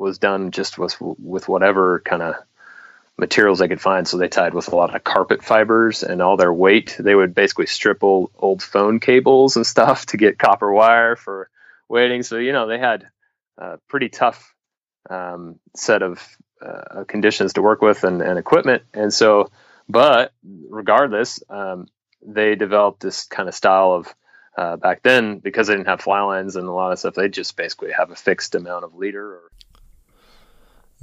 was done just with with whatever kind of materials they could find. So they tied with a lot of carpet fibers and all their weight. They would basically strip old, old phone cables and stuff to get copper wire for weighting. So, you know, they had a pretty tough um, set of uh, conditions to work with and, and, equipment. And so, but regardless, um, they developed this kind of style of uh, back then because they didn't have fly lines and a lot of stuff. They just basically have a fixed amount of leader or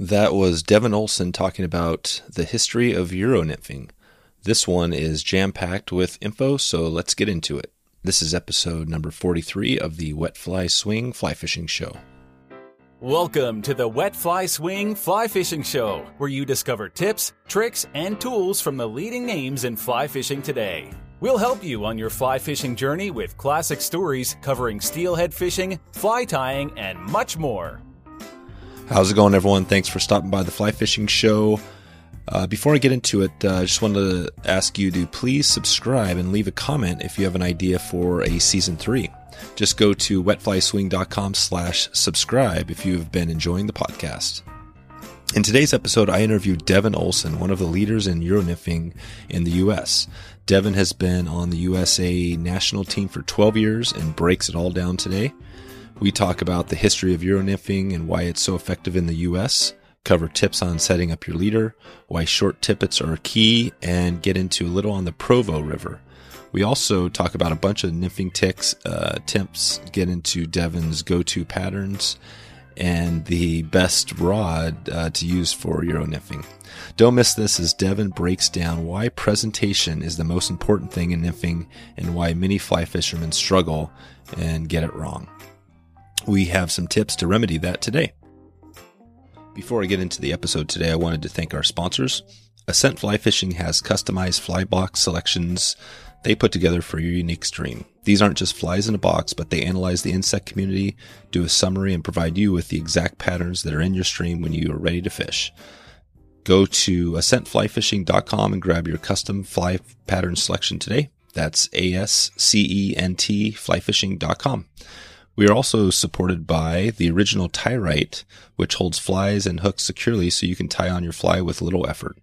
that was Devin Olsen talking about the history of Euro nymphing. This one is jam packed with info, so let's get into it. This is episode number 43 of the Wet Fly Swing Fly Fishing Show. Welcome to the Wet Fly Swing Fly Fishing Show, where you discover tips, tricks, and tools from the leading names in fly fishing today. We'll help you on your fly fishing journey with classic stories covering steelhead fishing, fly tying, and much more. How's it going, everyone? Thanks for stopping by the Fly Fishing Show. Uh, before I get into it, uh, I just wanted to ask you to please subscribe and leave a comment if you have an idea for a season three. Just go to wetflyswing.com slash subscribe if you have been enjoying the podcast. In today's episode, I interviewed Devin Olsen, one of the leaders in Euronymphing in the U.S. Devin has been on the USA national team for 12 years and breaks it all down today. We talk about the history of Euronymphing and why it's so effective in the US, cover tips on setting up your leader, why short tippets are key, and get into a little on the Provo River. We also talk about a bunch of nymphing ticks, uh, tips, get into Devin's go-to patterns, and the best rod uh, to use for Euro nymphing. Don't miss this as Devin breaks down why presentation is the most important thing in nymphing and why many fly fishermen struggle and get it wrong we have some tips to remedy that today. Before I get into the episode today, I wanted to thank our sponsors. Ascent Fly Fishing has customized fly box selections they put together for your unique stream. These aren't just flies in a box, but they analyze the insect community, do a summary, and provide you with the exact patterns that are in your stream when you are ready to fish. Go to ascentflyfishing.com and grab your custom fly pattern selection today. That's A S C E N T flyfishing.com. We are also supported by the original Tie-Rite, which holds flies and hooks securely so you can tie on your fly with little effort.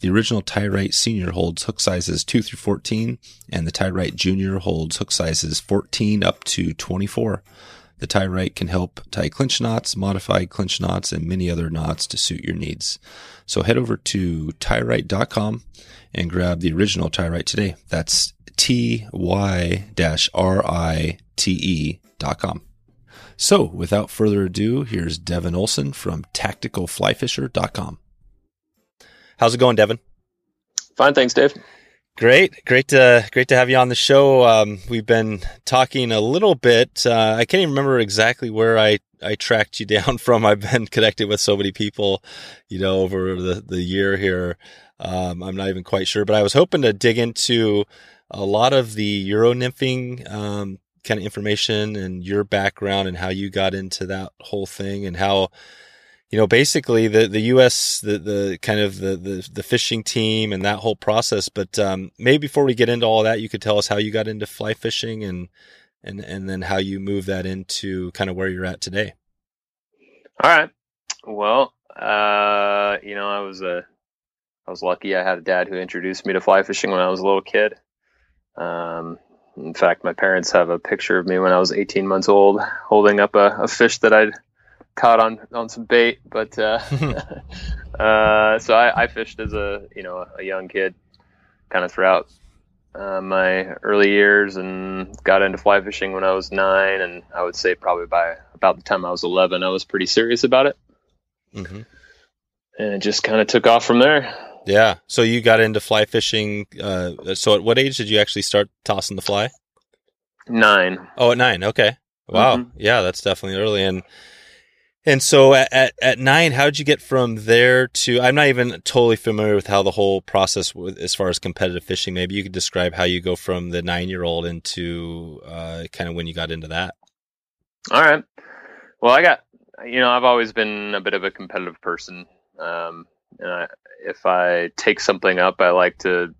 The original Tie-Rite Senior holds hook sizes 2 through 14, and the Tie-Rite Junior holds hook sizes 14 up to 24. The Tie-Rite can help tie clinch knots, modify clinch knots, and many other knots to suit your needs. So head over to tyrite.com and grab the original Tie-Rite today. That's T-Y-R-I-T-E tacticalflyfisher.com. So, without further ado, here's Devin Olsen from tacticalflyfisher.com. How's it going, Devin? Fine, thanks, Dave. Great, great to great to have you on the show. Um, we've been talking a little bit. Uh, I can't even remember exactly where I I tracked you down from. I've been connected with so many people, you know, over the the year here. Um, I'm not even quite sure, but I was hoping to dig into a lot of the Euro nymphing um, kind of information and your background and how you got into that whole thing and how you know basically the the US the the kind of the the, the fishing team and that whole process. But um, maybe before we get into all that you could tell us how you got into fly fishing and and and then how you move that into kind of where you're at today. All right. Well uh you know I was a I was lucky. I had a dad who introduced me to fly fishing when I was a little kid. Um in fact, my parents have a picture of me when I was 18 months old holding up a, a fish that I'd caught on, on some bait. But uh, uh, so I, I, fished as a you know a young kid, kind of throughout uh, my early years, and got into fly fishing when I was nine. And I would say probably by about the time I was 11, I was pretty serious about it. Mm-hmm. And it just kind of took off from there. Yeah. So you got into fly fishing. Uh, so at what age did you actually start tossing the fly? Nine. Oh, at nine. Okay. Wow. Mm-hmm. Yeah, that's definitely early. And and so at, at, at nine, how did you get from there to? I'm not even totally familiar with how the whole process, with, as far as competitive fishing. Maybe you could describe how you go from the nine year old into uh, kind of when you got into that. All right. Well, I got you know I've always been a bit of a competitive person. Um, and I, if I take something up, I like to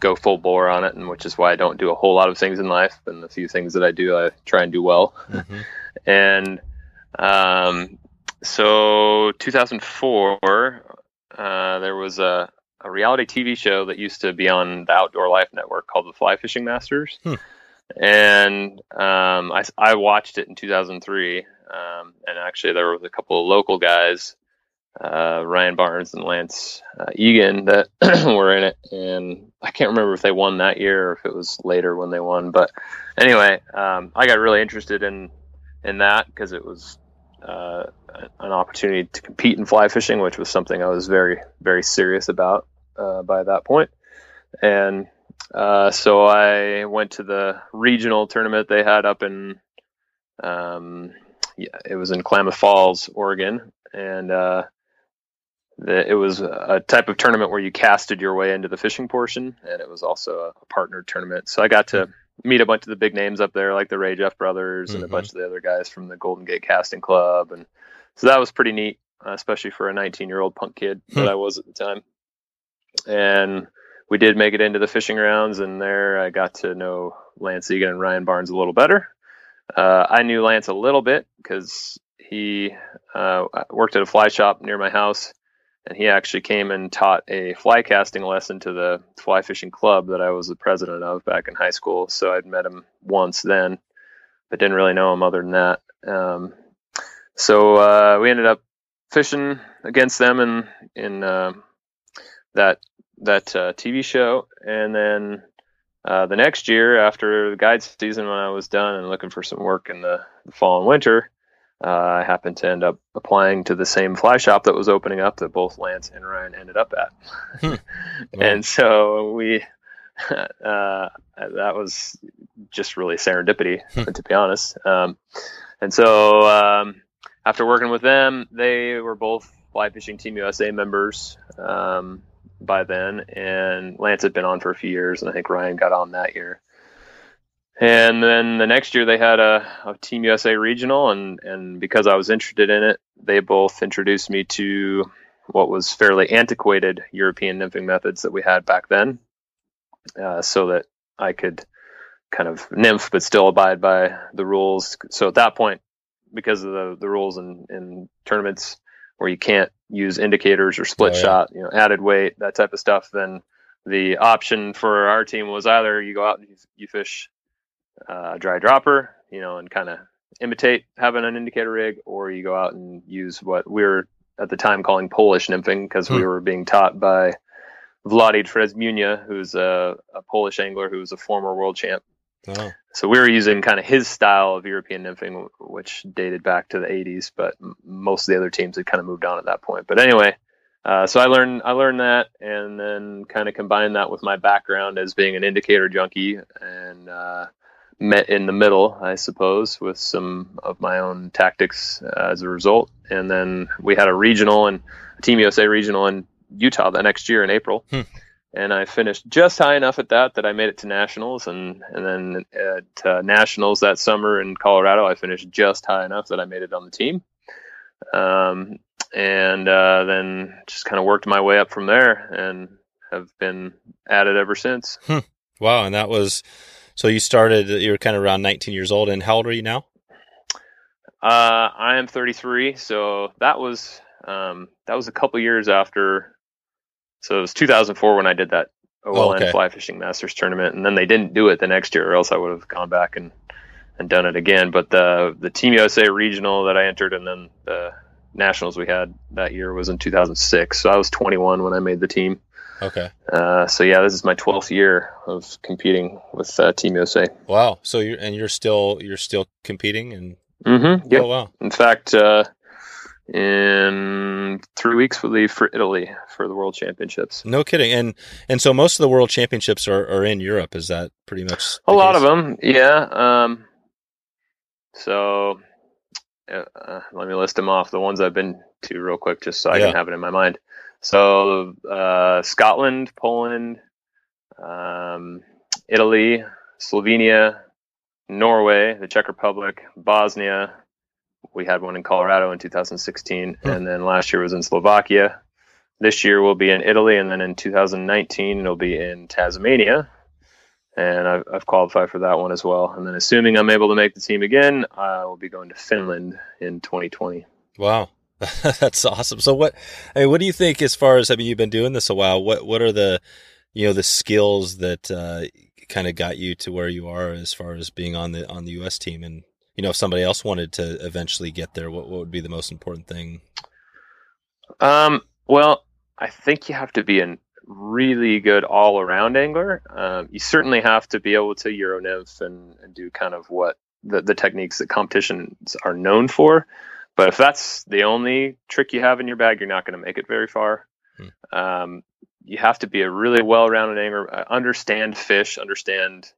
go full bore on it, and which is why I don't do a whole lot of things in life. And the few things that I do, I try and do well. Mm-hmm. and um, so 2004, uh, there was a, a reality TV show that used to be on the Outdoor Life Network called the Fly Fishing Masters, Hmm. and um, I, I watched it in 2003. Um, and actually, there was a couple of local guys, uh, Ryan Barnes and Lance uh, Egan, that were in it. And I can't remember if they won that year or if it was later when they won. But anyway, um, I got really interested in in that because it was uh, an opportunity to compete in fly fishing, which was something I was very, very serious about uh, by that point. And uh, so I went to the regional tournament they had up in, um, yeah, it was in Klamath Falls, Oregon, and uh, the, it was a type of tournament where you casted your way into the fishing portion, and it was also a partner tournament. So I got to meet a bunch of the big names up there, like the Rajeff brothers and a Mhm. bunch of the other guys from the Golden Gate Casting Club, and so that was pretty neat, especially for a 19 year old punk kid that Hmm. I was at the time. And we did make it into the fishing rounds, and there I got to know Lance Egan and Ryan Barnes a little better. Uh, I knew Lance a little bit because he uh, worked at a fly shop near my house, and he actually came and taught a fly casting lesson to the fly fishing club that I was the president of back in high school. So I'd met him once then, but didn't really know him other than that. Um, so uh, we ended up fishing against them in in uh, that that uh, TV show, and then uh, the next year after the guide season, when I was done and looking for some work in the, the fall and winter, uh, I happened to end up applying to the same fly shop that was opening up that both Lance and Ryan ended up at, Hmm. and so we. Uh, that was just really serendipity, to be honest. Um, and so um, after working with them, they were both Fly Fishing Team USA members um, by then, and Lance had been on for a few years, and I think Ryan got on that year. And then the next year they had a, a Team USA regional, and and because I was interested in it, they both introduced me to what was fairly antiquated European nymphing methods that we had back then, uh, so that I could kind of nymph but still abide by the rules. So at that point, because of the, the rules in, in tournaments where you can't use indicators or split Oh, yeah. shot, you know, added weight, that type of stuff, then the option for our team was either you go out and you, you fish uh, a dry dropper, you know, and kind of imitate having an indicator rig, or you go out and use what we were at the time calling Polish nymphing because we Hmm. were being taught by Vladi Trzebunia, who's a, a Polish angler who's a former world champ. Oh, So we were using kind of his style of European nymphing, which dated back to the 80s, but m- most of the other teams had kind of moved on at that point. But anyway, uh, so I learned I learned that, and then kind of combined that with my background as being an indicator junkie, and uh, met in the middle, I suppose, with some of my own tactics uh, as a result. And then we had a regional and Team USA regional in Utah the next year in April. Hmm. And I finished just high enough at that that I made it to nationals, and and then at uh, nationals that summer in Colorado, I finished just high enough that I made it on the team. Um, and uh, then just kind of worked my way up from there, and have been at it ever since. wow! And that was so you started. You were kind of around 19 years old, and how old are you now? Uh, I am 33, so that was um, that was a couple years after. So it was 2004 when I did that OLN Oh, okay. Fly Fishing Masters tournament, and then they didn't do it the next year, or else I would have gone back and and done it again. But the the Team USA regional that I entered, and then the nationals we had that year was in 2006. So I was 21 when I made the team. Okay. Uh, so yeah, this is my 12th year of competing with uh, Team USA. Wow. So you're and you're still you're still competing and Mm-hmm. Yep. oh wow. In fact, uh, in three weeks we leave for Italy for the World Championships. No kidding. And and so most of the world championships are, are in Europe. Is that pretty much A lot case? of them, yeah. Um, so uh, uh, let me list them off. The ones I've been to real quick, just so I Yeah. can have it in my mind. So uh, Scotland, Poland, um, Italy, Slovenia, Norway, the Czech Republic, Bosnia. We had one in Colorado in 2016, Hmm. and then last year was in Slovakia. This year will be in Italy, and then in 2019 it'll be in Tasmania and I've, I've qualified for that one as well. And then, assuming I'm able to make the team again, I will be going to Finland in 2020. Wow. That's awesome. So what I mean, what do you think as far as I mean you've been doing this a while, what what are the you know the skills that uh, kind of got you to where you are as far as being on the on the US team and you know if somebody else wanted to eventually get there, what what would be the most important thing? Um well, I think you have to be a really good all around angler. Um, you certainly have to be able to Euro nymph and, and do kind of what the, the techniques that competitions are known for. But if that's the only trick you have in your bag, you're not going to make it very far. Hmm. Um, you have to be a really well-rounded angler, uh, understand fish, understand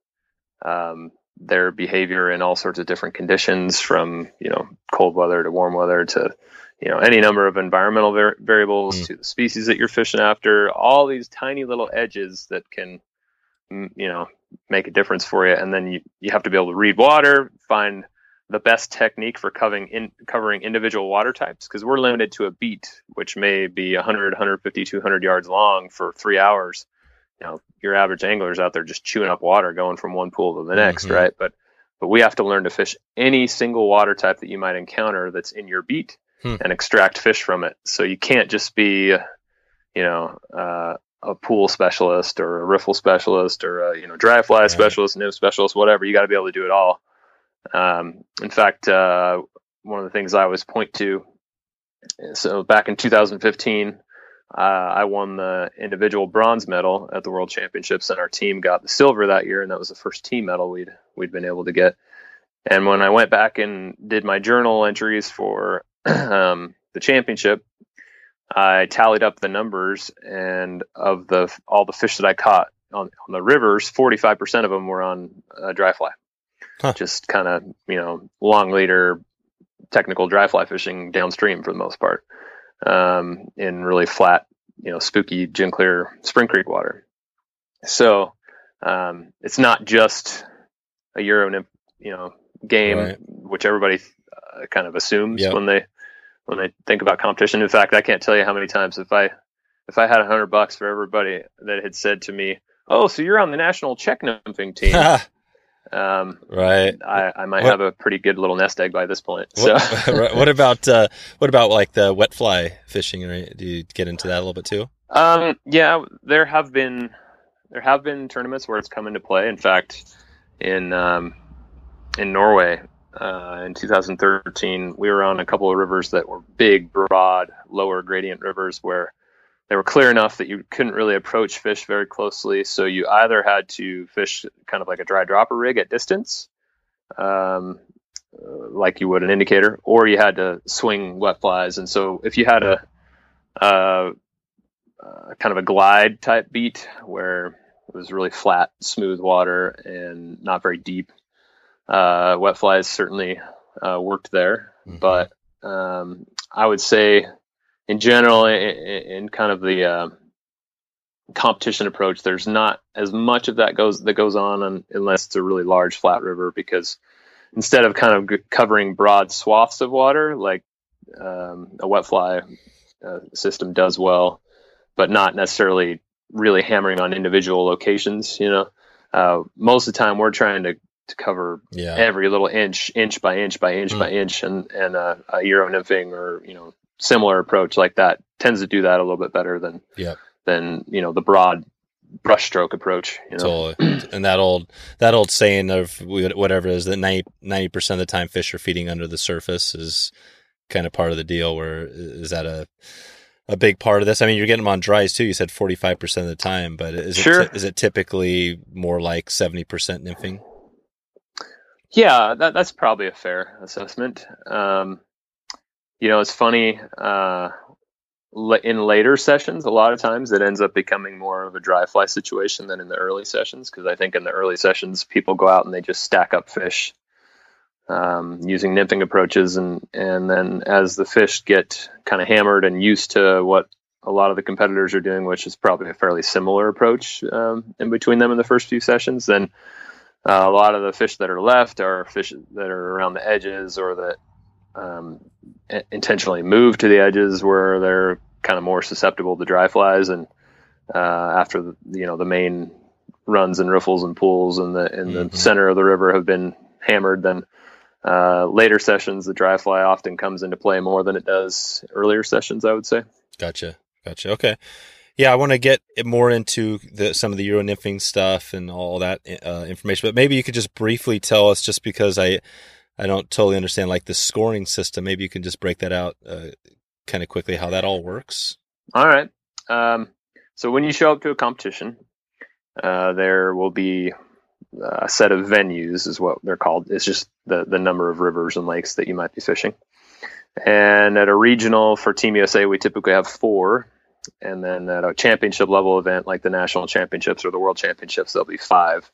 um, their behavior in all sorts of different conditions, from you know cold weather to warm weather to you know any number of environmental var- variables mm. to the species that you're fishing after. All these tiny little edges that can you know make a difference for you, and then you you have to be able to read water, find the best technique for covering in, covering individual water types because we're limited to a beat which may be 100 150 200 yards long for three hours you know your average anglers out there just chewing up water going from one pool to the next mm-hmm. right but but we have to learn to fish any single water type that you might encounter that's in your beat hmm. and extract fish from it so you can't just be you know uh, a pool specialist or a riffle specialist or a you know dry fly right. specialist nymph specialist whatever you got to be able to do it all um, in fact, uh, one of the things I always point to, so back in 2015, uh, I won the individual bronze medal at the World Championships, and our team got the silver that year, and that was the first team medal we'd we'd been able to get. And when I went back and did my journal entries for um, the championship, I tallied up the numbers, and of the all the fish that I caught on, on the rivers, 45% of them were on uh, dry fly huh. just kind of you know long leader technical dry fly fishing downstream for the most part um, in really flat you know spooky gin clear spring creek water so um, it's not just a euro you know game right. which everybody uh, kind of assumes yep. when they when they think about competition in fact i can't tell you how many times if i if i had a hundred bucks for everybody that had said to me oh so you're on the national Czech nymphing team um, right. I, I might what, have a pretty good little nest egg by this point. So, what, what about uh, what about like the wet fly fishing? Right? Do you get into that a little bit too? Um, yeah, there have been there have been tournaments where it's come into play. In fact, in um, in Norway uh, in 2013, we were on a couple of rivers that were big, broad, lower gradient rivers where they were clear enough that you couldn't really approach fish very closely. So you either had to fish kind of like a dry dropper rig at distance, um, like you would an indicator, or you had to swing wet flies. And so if you had a, uh, uh, kind of a glide type beat where it was really flat, smooth water and not very deep, uh, wet flies certainly uh, worked there. Mm-hmm. But um, I would say in general, in, in kind of the uh, competition approach, there's not as much of that goes that goes on unless it's a really large flat river because instead of kind of covering broad swaths of water like um, a wet fly uh, system does well, but not necessarily really hammering on individual locations. You know, uh, most of the time we're trying to, to cover yeah. every little inch, inch by inch by inch mm. by inch, and and uh, a euro nymphing or you know similar approach like that tends to do that a little bit better than yeah than you know the broad brushstroke approach. You know? Totally. and that old that old saying of whatever it is that 90 percent of the time fish are feeding under the surface is kind of part of the deal. Where is that a a big part of this? I mean, you're getting them on dries too. You said 45 percent of the time, but is sure. it is it typically more like 70 percent nymphing? Yeah, that, that's probably a fair assessment. Um, you know, it's funny. Uh, in later sessions, a lot of times it ends up becoming more of a dry fly situation than in the early sessions. Because I think in the early sessions, people go out and they just stack up fish um, using nymphing approaches, and and then as the fish get kind of hammered and used to what a lot of the competitors are doing, which is probably a fairly similar approach um, in between them in the first few sessions, then uh, a lot of the fish that are left are fish that are around the edges or that um, intentionally move to the edges where they're kind of more susceptible to dry flies. And uh, after the, you know the main runs and riffles and pools in the in the mm-hmm. center of the river have been hammered, then uh, later sessions, the dry fly often comes into play more than it does earlier sessions. I would say. Gotcha. Gotcha. Okay. Yeah, I want to get more into the, some of the Euro nymphing stuff and all that uh, information, but maybe you could just briefly tell us, just because I I don't totally understand like the scoring system. Maybe you can just break that out uh, kind of quickly how that all works. All right. Um, so when you show up to a competition, uh, there will be a set of venues, is what they're called. It's just the the number of rivers and lakes that you might be fishing. And at a regional for Team USA, we typically have four. And then at a championship level event like the national championships or the world championships, there'll be five.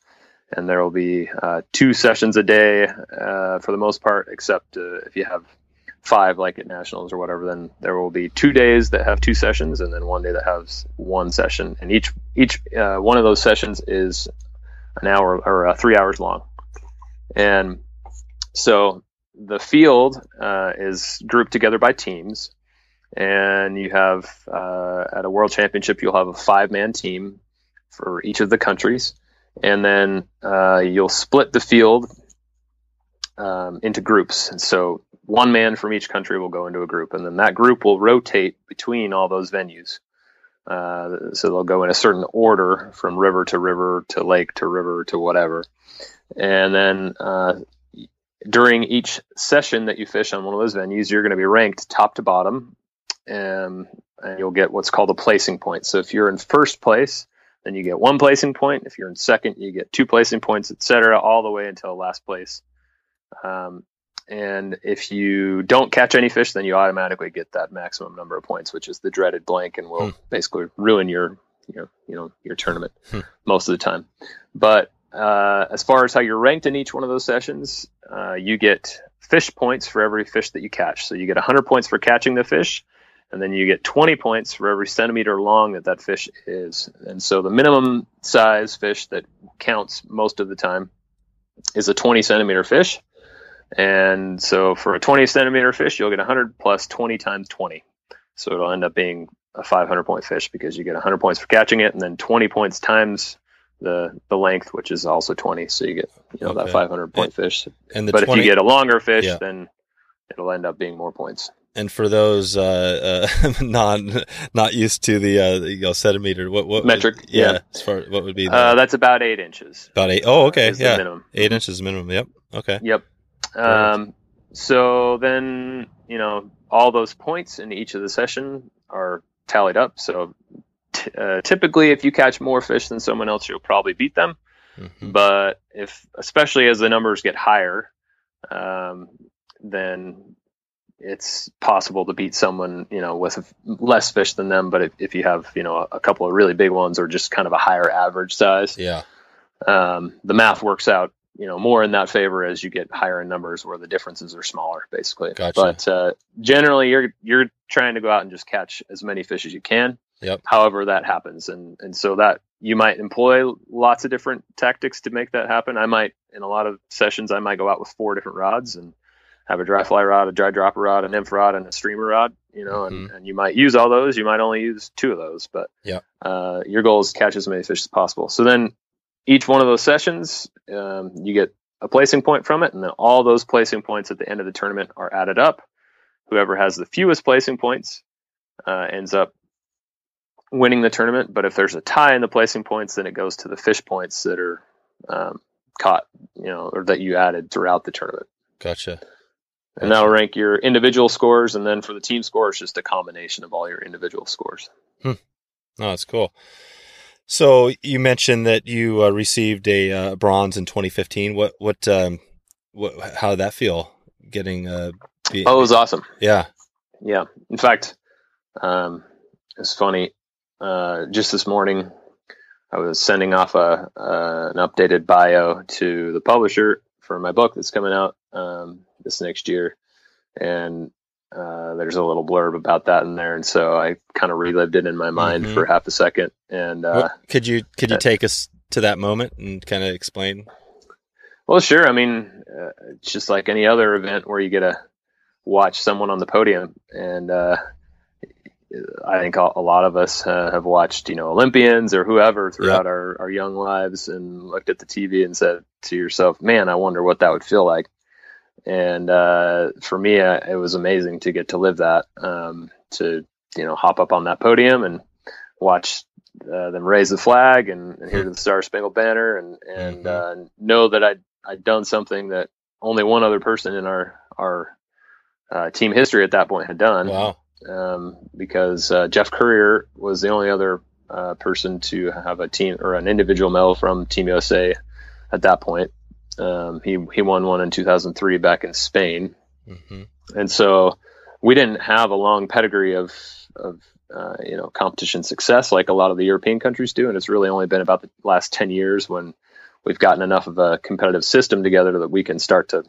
And there will be uh, two sessions a day uh, for the most part, except uh, if you have five like at nationals or whatever then there will be two days that have two sessions and then one day that has one session. And each each uh, one of those sessions is an hour or uh, three hours long. And so the field uh, is grouped together by teams. And you have at a world championship you'll have a five man team for each of the countries and then uh, you'll split the field um, into groups and so one man from each country will go into a group, and then that group will rotate between all those venues. Uh, so they'll go in a certain order from river to river to lake to river to whatever. And then uh, during each session that you fish on one of those venues, you're going to be ranked top to bottom, and, and you'll get what's called a placing point. So if you're in first place, then you get one placing point. If you're in second, you get two placing points, etc., all the way until last place. Um, and if you don't catch any fish, then you automatically get that maximum number of points, which is the dreaded blank, and will hmm. basically ruin your you know you know your tournament hmm. most of the time. But uh, as far as how you're ranked in each one of those sessions, uh, you get fish points for every fish that you catch. So you get 100 points for catching the fish, and then you get 20 points for every centimeter long that that fish is. And so the minimum size fish that counts most of the time is a 20 centimeter fish. And so for a 20 centimeter fish, you'll get 100 plus 20 times 20. So it'll end up being a 500 point fish because you get 100 points for catching it and then 20 points times the the length, which is also 20. So you get you know okay. that 500 point and, fish. And but 20, if you get a longer fish, yeah. then it'll end up being more points. And for those uh, uh, not not used to the uh, you know centimeter, what what metric? Would, yeah, yeah, as far what would be? The, uh, that's about eight inches. About eight. Oh, okay. yeah, minimum. Eight inches minimum. Yep. Okay. Yep. Um, so then, you know, all those points in each of the session are tallied up. So t- uh, typically, if you catch more fish than someone else, you'll probably beat them. Mm-hmm. But if, especially as the numbers get higher, um, then it's possible to beat someone, you know, with less fish than them. But if, if you have, you know, a, a couple of really big ones or just kind of a higher average size, yeah, um, the math works out you know more in that favor as you get higher in numbers where the differences are smaller basically gotcha. but uh, generally you're you're trying to go out and just catch as many fish as you can yep. however that happens and and so that you might employ lots of different tactics to make that happen i might in a lot of sessions i might go out with four different rods and have a dry fly rod a dry dropper rod an nymph rod and a streamer rod you know mm-hmm. and, and you might use all those you might only use two of those but yeah uh, your goal is to catch as many fish as possible so then each one of those sessions, um, you get a placing point from it, and then all those placing points at the end of the tournament are added up. Whoever has the fewest placing points uh, ends up winning the tournament. But if there's a tie in the placing points, then it goes to the fish points that are um, caught, you know, or that you added throughout the tournament. Gotcha. And that'll rank your individual scores, and then for the team score, it's just a combination of all your individual scores. Hmm. Oh, that's cool. So you mentioned that you uh, received a uh, bronze in 2015. What what um, what how did that feel? Getting uh, be- oh, it was awesome. Yeah, yeah. In fact, um, it's funny. Uh, just this morning, I was sending off a uh, an updated bio to the publisher for my book that's coming out um, this next year, and uh, there's a little blurb about that in there, and so I kind of relived it in my mind mm-hmm. for half a second. And uh, well, could you could you uh, take us to that moment and kind of explain? Well, sure. I mean, uh, it's just like any other event where you get to watch someone on the podium, and uh, I think a lot of us have watched, you know, Olympians or whoever throughout our, our young lives, and looked at the TV and said to yourself, "Man, I wonder what that would feel like." And uh, for me, uh, it was amazing to get to live that. Um, to you know, hop up on that podium and watch uh, them raise the flag and, and hear the Star Spangled Banner, and and Mhm. uh, know that I'd I'd done something that only one other person in our our uh, team history at that point had done Wow. um, because uh, Jeff Currier was the only other uh, person to have a team or an individual medal from Team USA at that point. Um, he he won one in 2003 back in Spain, hmm and so we didn't have a long pedigree of of uh, you know competition success like a lot of the European countries do, and it's really only been about the last 10 years when we've gotten enough of a competitive system together that we can start to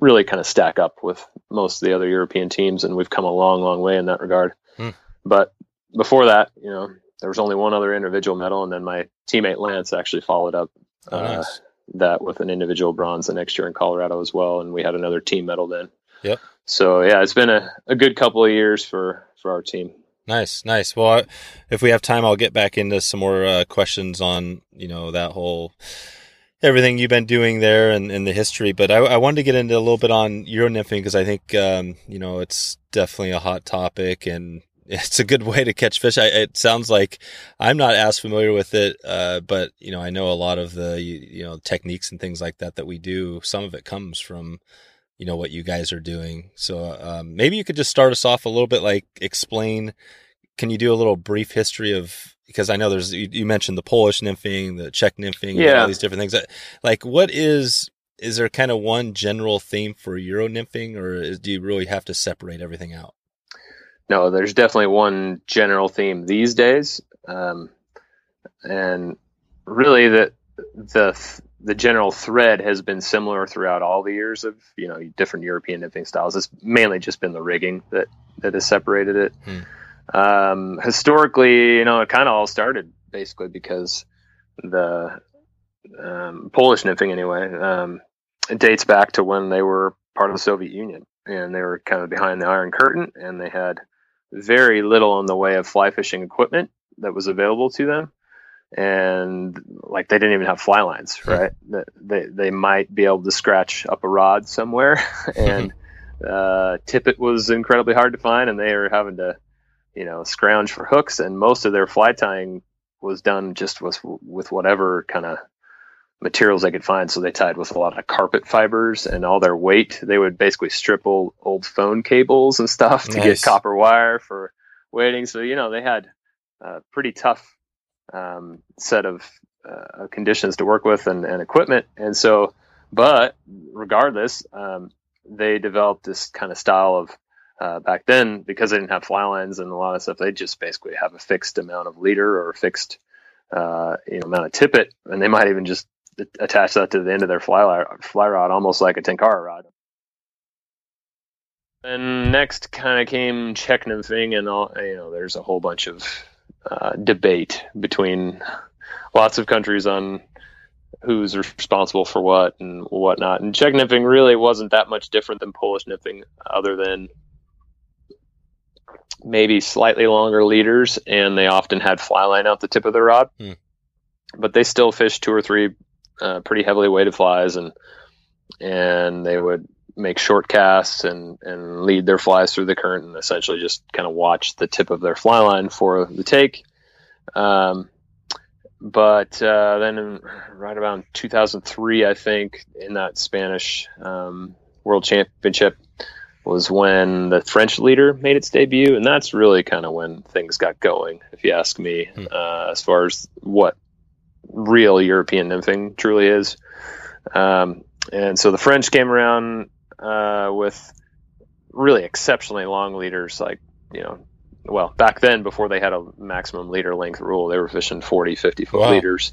really kind of stack up with most of the other European teams, and we've come a long, long way in that regard. Hmm. But before that, you know, there was only one other individual medal, and then my teammate Lance actually followed up Oh, uh, nice. That with an individual bronze the next year in Colorado as well, and we had another team medal then. Yep. So yeah, it's been a, a good couple of years for for our team. Nice, nice. Well, I, if we have time, I'll get back into some more uh, questions on you know that whole everything you've been doing there and, and the history. But I, I wanted to get into a little bit on Euro nymphing because I think um, you know it's definitely a hot topic and it's a good way to catch fish. I, it sounds like I'm not as familiar with it, uh, but you know I know a lot of the you, you know techniques and things like that that we do. Some of it comes from you know what you guys are doing. So um, maybe you could just start us off a little bit, like explain. Can you do a little brief history of because I know there's you, you mentioned the Polish nymphing, the Czech nymphing, and Yeah. all these different things. Like, what is is there kind of one general theme for Euro nymphing, or is, do you really have to separate everything out? No, there's definitely one general theme these days, um, and really the the the general thread has been similar throughout all the years of you know different European nymphing styles. It's mainly just been the rigging that that has separated it. Hmm. Um, historically, you know, it kind of all started basically because the um, Polish nymphing, anyway, um, it dates back to when they were part of the Soviet Union and they were kind of behind the Iron Curtain and they had very little in the way of fly fishing equipment that was available to them. And like they didn't even have fly lines, right? They, they might be able to scratch up a rod somewhere and uh, tippet was incredibly hard to find and they were having to, you know, scrounge for hooks and most of their fly tying was done just with, with whatever kind of materials they could find. So they tied with a lot of carpet fibers and all their weight. They would basically strip old, old phone cables and stuff to Nice. get copper wire for weighting. So, you know, they had a pretty tough um, set of uh, conditions to work with and, and equipment. And so, but regardless, um, they developed this kind of style of uh, back then because they didn't have fly lines and a lot of stuff. They just basically have a fixed amount of leader or a fixed uh, you know amount of tippet, and they might even just attach that to the end of their fly, fly rod, almost like a tenkara rod. And next kind of came Czech nymphing, and all you know, there's a whole bunch of uh, debate between lots of countries on who's responsible for what and whatnot. And Czech nymphing really wasn't that much different than Polish nymphing, other than maybe slightly longer leaders, and they often had fly line out the tip of the rod. Hmm. But they still fished two or three uh, pretty heavily weighted flies, and and they would make short casts and and lead their flies through the current, and essentially just kind of watch the tip of their fly line for the take. Um, but uh, then, in, right around 2003, I think, in that Spanish um, World Championship, was when the French leader made its debut, and that's really kind of when things got going, if you ask me, Hmm. uh, as far as what real European nymphing truly is. Um, and so the French came around uh, with really exceptionally long leaders, like you know, well back then before they had a maximum leader length rule, they were fishing 40, 50 foot Wow. leaders,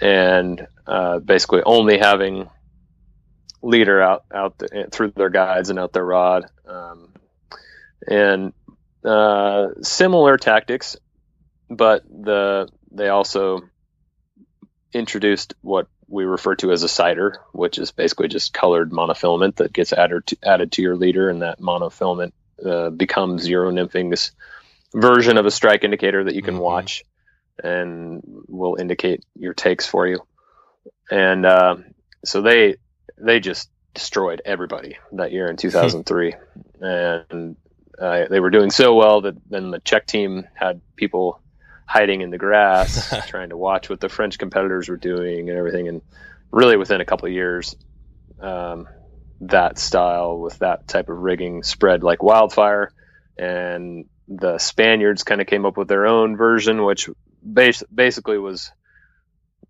and uh, basically only having leader out out the, through their guides and out their rod, um, and uh, similar tactics, but the they also introduced what we refer to as a sighter, which is basically just colored monofilament that gets added to, added to your leader, and that monofilament uh, becomes Euro nymphing's version of a strike indicator that you can Mhm. watch and will indicate your takes for you. And uh, so they they just destroyed everybody that year in 2003, and uh, they were doing so well that then the Czech team had people hiding in the grass, trying to watch what the French competitors were doing and everything. And really, within a couple of years, um, that style with that type of rigging spread like wildfire, and the Spaniards kind of came up with their own version, which bas- basically was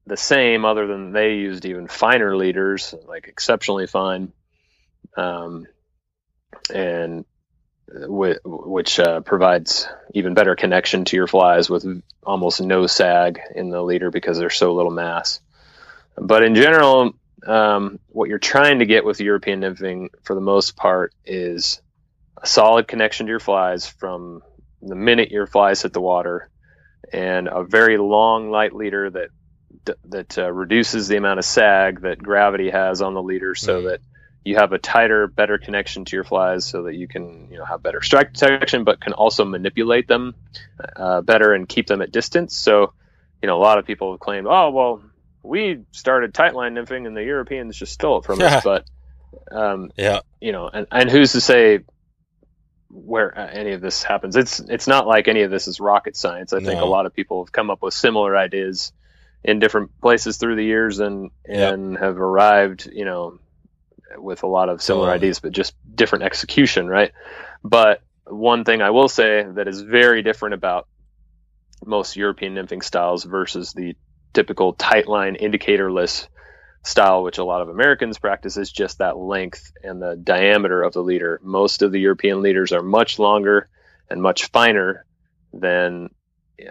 the same, other than they used even finer leaders, like exceptionally fine, um, and which uh, provides even better connection to your flies with almost no sag in the leader because there's so little mass. But in general, um, what you're trying to get with European nymphing for the most part is a solid connection to your flies from the minute your flies hit the water and a very long light leader that that uh, reduces the amount of sag that gravity has on the leader so mm. that you have a tighter, better connection to your flies so that you can, you know, have better strike detection, but can also manipulate them uh, better and keep them at distance. So, you know, a lot of people have claimed, oh, well, we started tight line nymphing and the Europeans just stole it from us. But, um, yeah, you know, and, and who's to say where uh, any of this happens? It's, it's not like any of this is rocket science. I no. think a lot of people have come up with similar ideas in different places through the years and, and yep. have arrived, you know, with a lot of similar ideas, but just different execution, right? But one thing I will say that is very different about most European nymphing styles versus the typical tight line indicatorless style, which a lot of Americans practice, is just that length and the diameter of the leader. Most of the European leaders are much longer and much finer than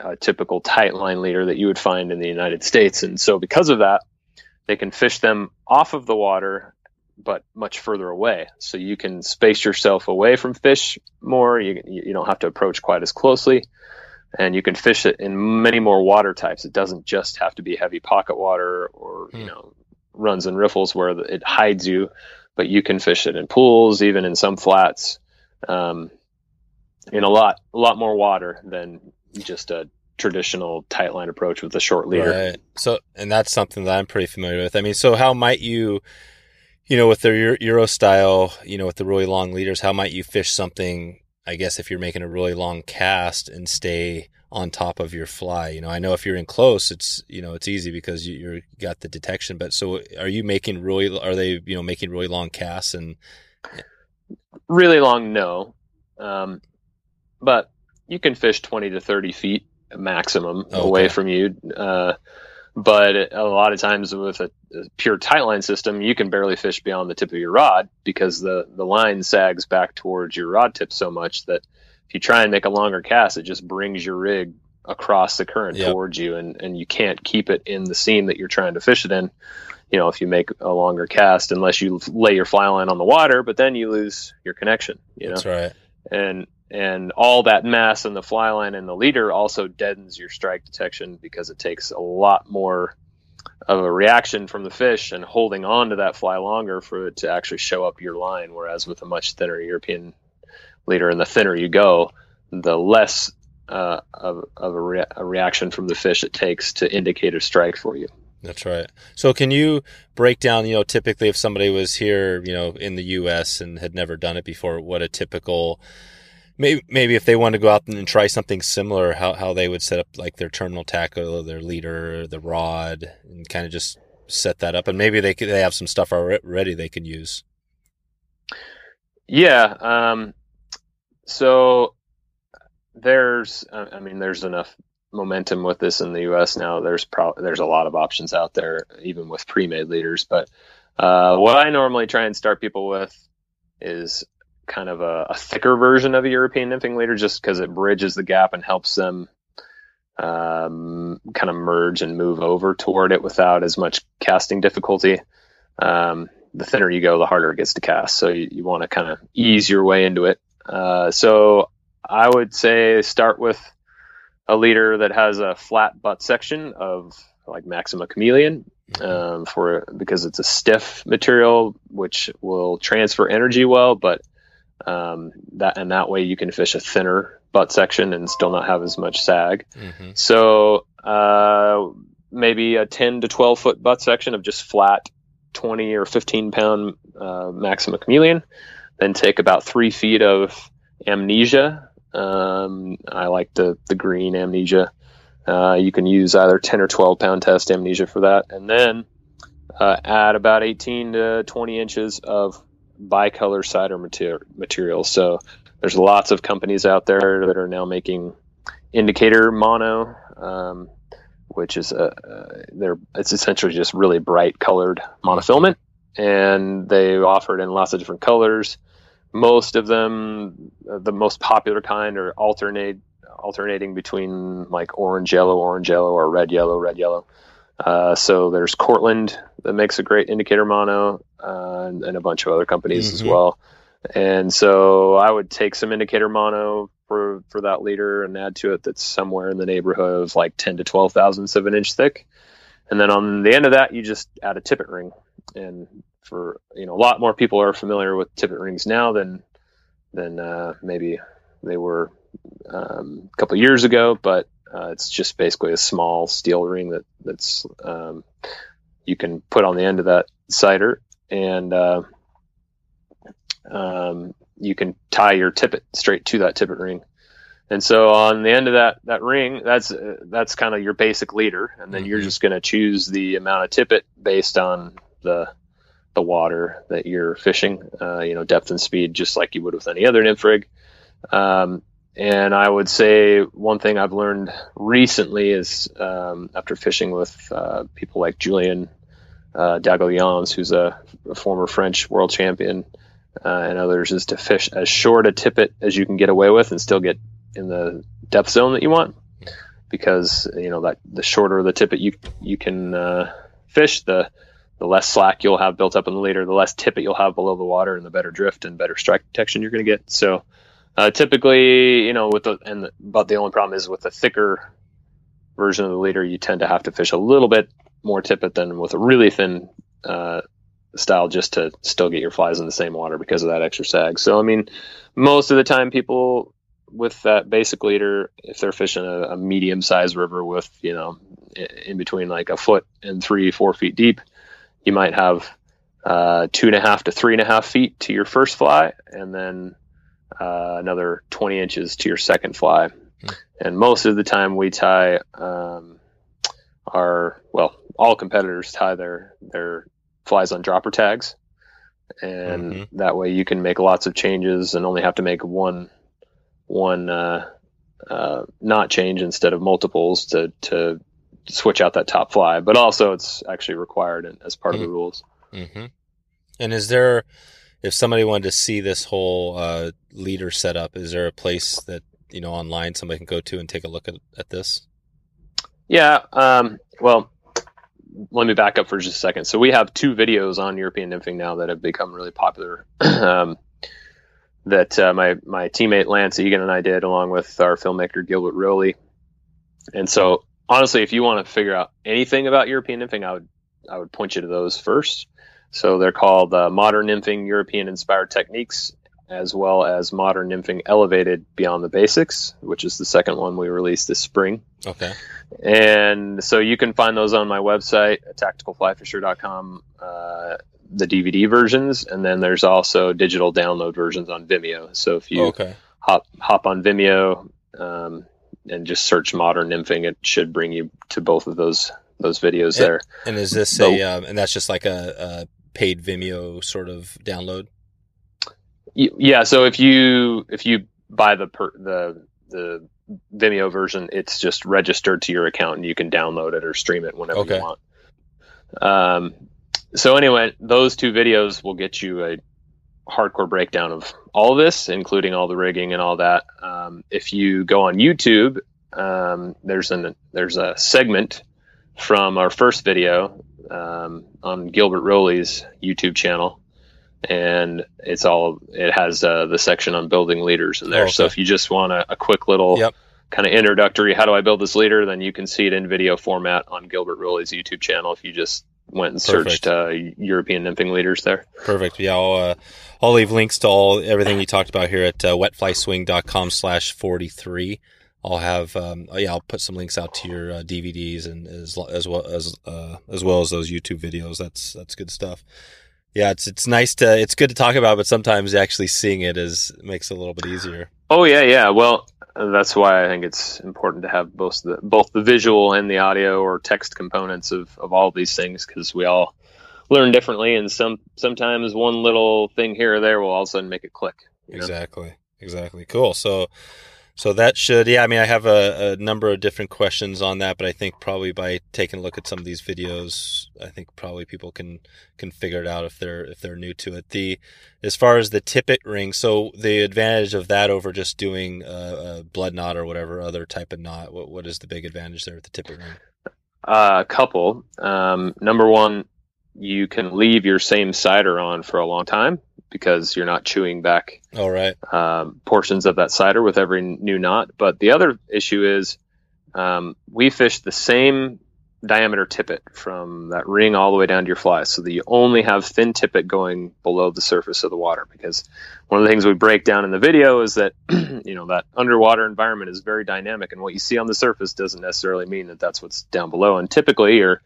a typical tight line leader that you would find in the United States. And so, because of that, they can fish them off of the water but much further away. So you can space yourself away from fish more. You, you don't have to approach quite as closely. And you can fish it in many more water types. It doesn't just have to be heavy pocket water or, you hmm. know, runs and riffles where it hides you, but you can fish it in pools, even in some flats, um, in a lot, a lot more water than just a traditional tight line approach with a short leader. Right. So, and that's something that I'm pretty familiar with. I mean, so how might you, you know, with their Euro style, you know, with the really long leaders, how might you fish something? I guess if you're making a really long cast and stay on top of your fly, you know, I know if you're in close, it's you know it's easy because you, you're got the detection. But so, are you making really? Are they you know making really long casts and really long? No, um, but you can fish twenty to thirty feet maximum okay. away from you. Uh, but a lot of times with a, a pure tight line system, you can barely fish beyond the tip of your rod because the, the line sags back towards your rod tip so much that if you try and make a longer cast, it just brings your rig across the current yep. towards you and, and you can't keep it in the seam that you're trying to fish it in. You know, if you make a longer cast, unless you lay your fly line on the water, but then you lose your connection. You know, that's right. And and all that mass in the fly line and the leader also deadens your strike detection because it takes a lot more of a reaction from the fish and holding on to that fly longer for it to actually show up your line. Whereas with a much thinner European leader, and the thinner you go, the less uh, of, of a, rea- a reaction from the fish it takes to indicate a strike for you. That's right. So can you break down, you know, typically if somebody was here, you know, in the US and had never done it before, what a typical maybe maybe if they want to go out and try something similar, how how they would set up like their terminal tackle, their leader, the rod, and kind of just set that up, and maybe they could, they have some stuff already they can use. Yeah. Um, so there's, I mean, there's enough momentum with this in the U.S. now. There's probably there's a lot of options out there, even with pre-made leaders. But uh, what I normally try and start people with is kind of a, a thicker version of a European nymphing leader just because it bridges the gap and helps them um, kind of merge and move over toward it without as much casting difficulty. Um, the thinner you go, the harder it gets to cast. So you, you want to kind of ease your way into it. Uh, so I would say start with a leader that has a flat butt section of like Maxima Chameleon um, for because it's a stiff material which will transfer energy well, but um, that and that way you can fish a thinner butt section and still not have as much sag. Mm-hmm. So uh, maybe a 10 to 12 foot butt section of just flat 20 or 15 pound uh, Maxima Chameleon. Then take about three feet of Amnesia. Um, I like the, the green Amnesia. Uh, you can use either 10 or 12 pound test Amnesia for that. And then uh, add about 18 to 20 inches of bicolor sighter mater- material. So there's lots of companies out there that are now making indicator mono. Um, which is a uh, they're it's essentially just really bright colored monofilament, and they offer it in lots of different colors. Most of them, the most popular kind, are alternate alternating between like orange yellow, orange yellow, or red yellow, red yellow. Uh, so there's Cortland that makes a great indicator mono, uh, and, and, a bunch of other companies mm-hmm. as well. And so I would take some indicator mono, for for that leader and add to it that's somewhere in the neighborhood of like 10 to 12 thousandths of an inch thick and then on the end of that you just add a tippet ring and for you know a lot more people are familiar with tippet rings now than than uh, maybe they were um, a couple years ago but uh, it's just basically a small steel ring that that's um, you can put on the end of that sighter and uh, um, you can tie your tippet straight to that tippet ring. And so on the end of that that ring, that's uh, that's kind of your basic leader, and then mm-hmm. you're just going to choose the amount of tippet based on the the water that you're fishing, uh, you know, depth and speed, just like you would with any other nymph rig. Um, and I would say one thing I've learned recently is um, after fishing with uh, people like Julien uh, who's a, a, former French world champion, uh, and others is to fish as short a tippet as you can get away with and still get in the depth zone that you want. Because you know that the shorter the tippet you you can uh, fish, the the less slack you'll have built up in the leader, the less tippet you'll have below the water, and the better drift and better strike protection you're going to get. So uh, typically, you know, with the and the, but the only problem is with the thicker version of the leader, you tend to have to fish a little bit more tippet than with a really thin uh, style just to still get your flies in the same water because of that extra sag. So I mean, most of the time people with that basic leader, if they're fishing a, a medium sized river with you know in between like a foot and three four feet deep, you might have uh, two and a half to three and a half feet to your first fly, and then uh, another 20 inches to your second fly. Mm. And most of the time we tie um, our well, all competitors tie their their flies on dropper tags, and mm-hmm. that way you can make lots of changes and only have to make one one uh, uh, knot change instead of multiples to to switch out that top fly. But also, it's actually required as part mm-hmm. of the mm-hmm. rules. Mm-hmm. And is there, if somebody wanted to see this whole uh, leader setup, is there a place that you know online somebody can go to and take a look at, at this? Yeah. Um, well, let me back up for just a second. So we have two videos on European nymphing now that have become really popular. um, that uh, my my teammate Lance Egan and I did, along with our filmmaker Gilbert Rowley. And so, honestly, if you want to figure out anything about European nymphing, I would I would point you to those first. So they're called uh, Modern Nymphing European Inspired Techniques, as well as Modern Nymphing Elevated Beyond the Basics, which is the second one we released this spring. Okay. And so you can find those on my website, tacticalflyfisher.com, uh, the DVD versions, and then there's also digital download versions on Vimeo. So if you okay. hop hop on Vimeo um, and just search modern nymphing, it should bring you to both of those those videos and, there. And is this so, a um, and that's just like a, a paid Vimeo sort of download? Yeah. So if you if you buy the per, the the Vimeo version, it's just registered to your account and you can download it or stream it whenever okay. you want. Um, so anyway, those two videos will get you a hardcore breakdown of all of this, including all the rigging and all that. Um, if you go on YouTube, um, there's an there's a segment from our first video um, on Gilbert Rowley's YouTube channel, and it's all it has uh, the section on building leaders in there. Oh, okay. So if you just want a, a quick little yep. kind of introductory, how do I build this leader, then you can see it in video format on Gilbert Rowley's YouTube channel. If you just went and searched uh, European nymphing leaders there. Perfect. Yeah, I'll, uh, I'll leave links to all everything you talked about here at uh, wetflyswing.com slash 43. I'll have um, oh, yeah I'll put some links out to your uh, DVDs and as as well as uh, as well as those YouTube videos. That's that's good stuff. Yeah, it's it's nice to it's good to talk about, but sometimes actually seeing it is makes it a little bit easier. Oh yeah, yeah. Well, that's why I think it's important to have both the both the visual and the audio or text components of of all of these things because we all learn differently, and some sometimes one little thing here or there will all of a sudden make it click. you know? Exactly. Exactly. Cool. So so that should, yeah. I mean, I have a, a, number of different questions on that, but I think probably by taking a look at some of these videos, I think probably people can can figure it out if they're if they're new to it. The as far as the tippet ring, so the advantage of that over just doing a, a blood knot or whatever other type of knot, what what is the big advantage there with the tippet ring? Uh, a couple. Um, number one, you can leave your same sighter on for a long time because you're not chewing back all right um, portions of that sighter with every new knot. But the other issue is um, we fish the same diameter tippet from that ring all the way down to your fly, so that you only have thin tippet going below the surface of the water. Because one of the things we break down in the video is that you know that underwater environment is very dynamic, and what you see on the surface doesn't necessarily mean that that's what's down below. And typically, you're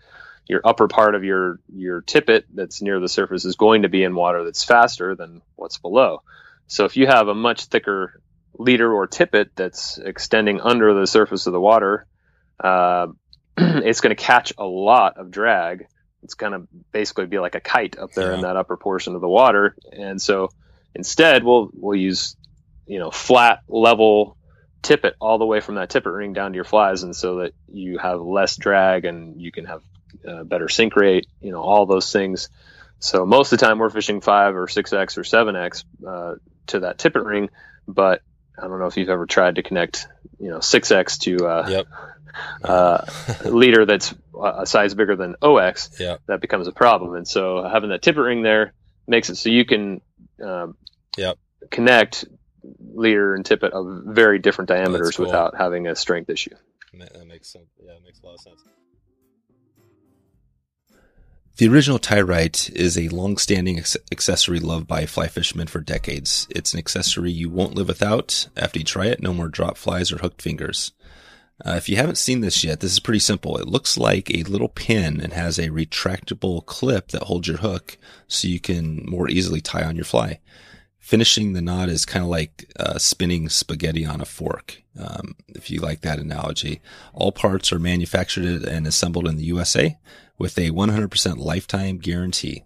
your upper part of your your tippet that's near the surface is going to be in water that's faster than what's below. So if you have a much thicker leader or tippet that's extending under the surface of the water, uh, it's going to catch a lot of drag. It's going to basically be like a kite up there yeah. in that upper portion of the water. And so instead, we'll we'll use you know flat level tippet all the way from that tippet ring down to your flies, and so that you have less drag and you can have uh, better sink rate, you know, all those things. So most of the time we're fishing five or six X or seven X uh, to that tippet ring, but I don't know if you've ever tried to connect, you know, six X to uh, yep. uh, leader that's a size bigger than 0X. Yeah. That becomes a problem, and so having that tippet ring there makes it so you can um, yep. connect leader and tippet of very different diameters cool. without having a strength issue. That makes sense. Yeah, it makes a lot of sense. The original Tyrite is a long-standing accessory loved by fly fishermen for decades. It's an accessory you won't live without. After you try it, no more drop flies or hooked fingers. Uh, if you haven't seen this yet, this is pretty simple. It looks like a little pin and has a retractable clip that holds your hook so you can more easily tie on your fly. Finishing the knot is kind of like uh, spinning spaghetti on a fork, um, if you like that analogy. All parts are manufactured and assembled in the USA with a 100% lifetime guarantee.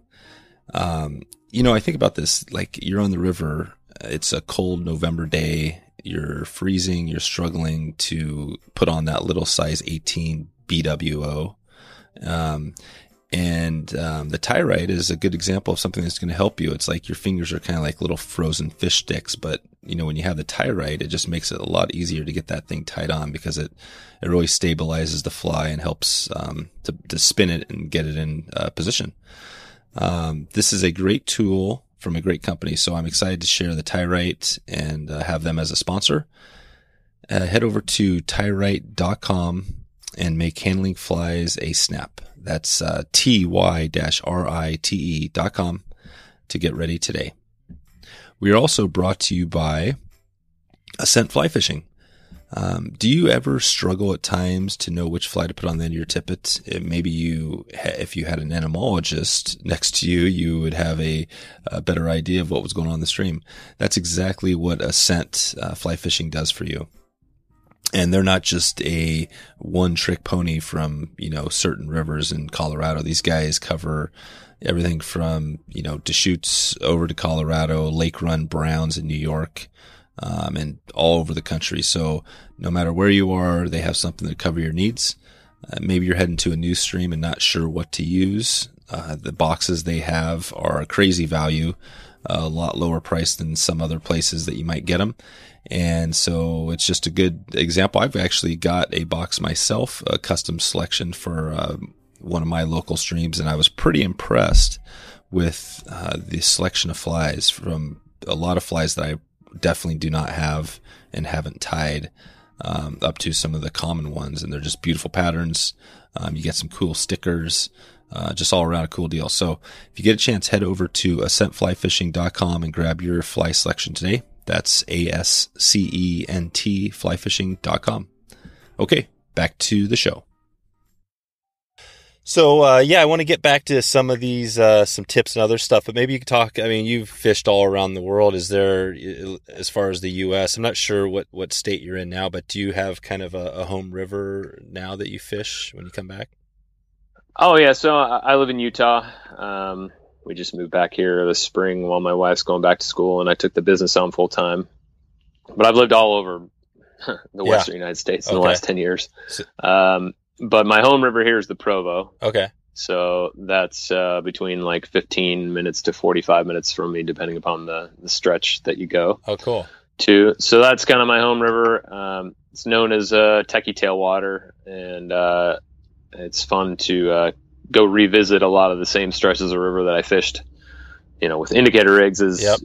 Um, you know, I think about this like you're on the river, it's a cold November day, you're freezing, you're struggling to put on that little size 18 BWO. Um, and um, the Tyrite is a good example of something that's going to help you. It's like your fingers are kind of like little frozen fish sticks, but you know when you have the Tyrite, it just makes it a lot easier to get that thing tied on because it it really stabilizes the fly and helps um, to, to spin it and get it in uh, position. Um, this is a great tool from a great company, so I'm excited to share the Tyrite and uh, have them as a sponsor. Uh, head over to tyrite.com and make handling flies a snap. That's uh, ty-rite dot com to get ready today. We are also brought to you by Ascent Fly Fishing. Um, do you ever struggle at times to know which fly to put on the end of your tippet? Maybe you, if you had an entomologist next to you, you would have a, a better idea of what was going on in the stream. That's exactly what Ascent uh, Fly Fishing does for you and they're not just a one trick pony from, you know, certain rivers in Colorado. These guys cover everything from, you know, Deschutes over to Colorado, Lake Run Browns in New York, um, and all over the country. So no matter where you are, they have something to cover your needs. Uh, maybe you're heading to a new stream and not sure what to use. Uh, the boxes they have are a crazy value, a lot lower price than some other places that you might get them. And so it's just a good example. I've actually got a box myself, a custom selection for uh, one of my local streams, and I was pretty impressed with uh, the selection of flies from a lot of flies that I definitely do not have and haven't tied um, up to some of the common ones. And they're just beautiful patterns. Um, you get some cool stickers. Uh, just all around a cool deal. So if you get a chance, head over to ascentflyfishing.com and grab your fly selection today. That's A S C E N T flyfishing.com. Okay, back to the show. So uh, yeah, I want to get back to some of these, uh, some tips and other stuff. But maybe you could talk. I mean, you've fished all around the world. Is there, as far as the U.S., I'm not sure what what state you're in now, but do you have kind of a, a home river now that you fish when you come back? Oh yeah, so I live in Utah. Um, we just moved back here this spring while my wife's going back to school, and I took the business on full time. But I've lived all over the yeah. Western United States in okay. the last ten years. Um, but my home river here is the Provo. Okay. So that's uh, between like 15 minutes to 45 minutes from me, depending upon the, the stretch that you go. Oh, cool. To so that's kind of my home river. Um, it's known as uh, Techie Tailwater, and uh, it's fun to uh, go revisit a lot of the same stretches of river that I fished, you know, with indicator rigs as yep.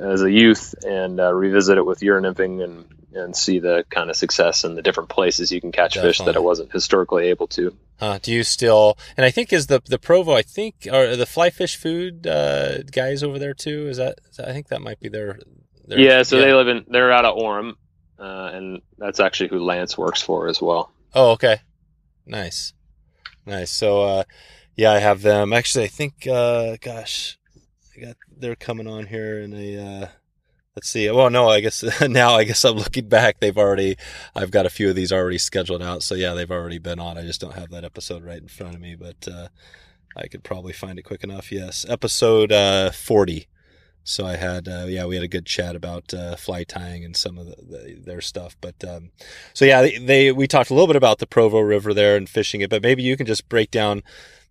as a youth, and uh, revisit it with euro nymphing and and see the kind of success and the different places you can catch Definitely. fish that I wasn't historically able to. Uh, do you still? And I think is the the Provo. I think are the fly fish food uh, guys over there too. Is that, I think that might be their. their yeah, so yeah. they live in. They're out of Orem, uh, and that's actually who Lance works for as well. Oh, okay, nice, nice. So, uh, yeah, I have them. Actually, I think, uh, gosh, I got they're coming on here in a uh, let's see. Well, no, I guess now I guess I'm looking back. They've already, I've got a few of these already scheduled out. So yeah, they've already been on. I just don't have that episode right in front of me, but uh, I could probably find it quick enough. Yes, episode uh, 40. So I had, uh, yeah, we had a good chat about uh, fly tying and some of the, the, their stuff. But um, so yeah, they, they we talked a little bit about the Provo River there and fishing it. But maybe you can just break down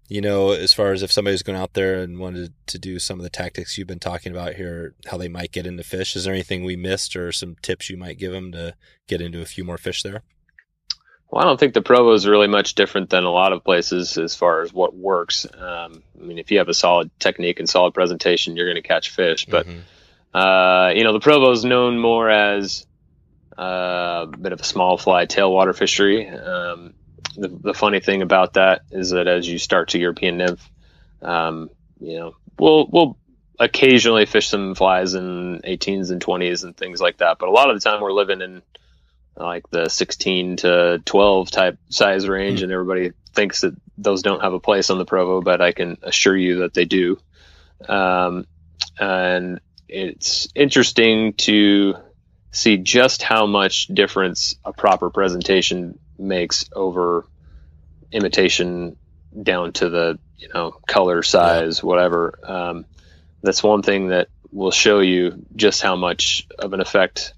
you know, as far as if somebody's going out there and wanted to do some of the tactics you've been talking about here, how they might get into fish, is there anything we missed or some tips you might give them to get into a few more fish there? Well, I don't think the Provo is really much different than a lot of places as far as what works. Um, I mean, if you have a solid technique and solid presentation, you're going to catch fish. But, mm-hmm. uh, you know, the Provo is known more as uh, a bit of a small fly tailwater fishery. Um, the, the funny thing about that is that as you start to European nymph, um, you know, we'll we'll occasionally fish some flies in 18s and 20s and things like that. But a lot of the time we're living in like the 16 to 12 type size range, mm and everybody thinks that those don't have a place on the Provo, but I can assure you that they do. Um, and it's interesting to see just how much difference a proper presentation makes over imitation down to the you know color size yeah. whatever um, that's one thing that will show you just how much of an effect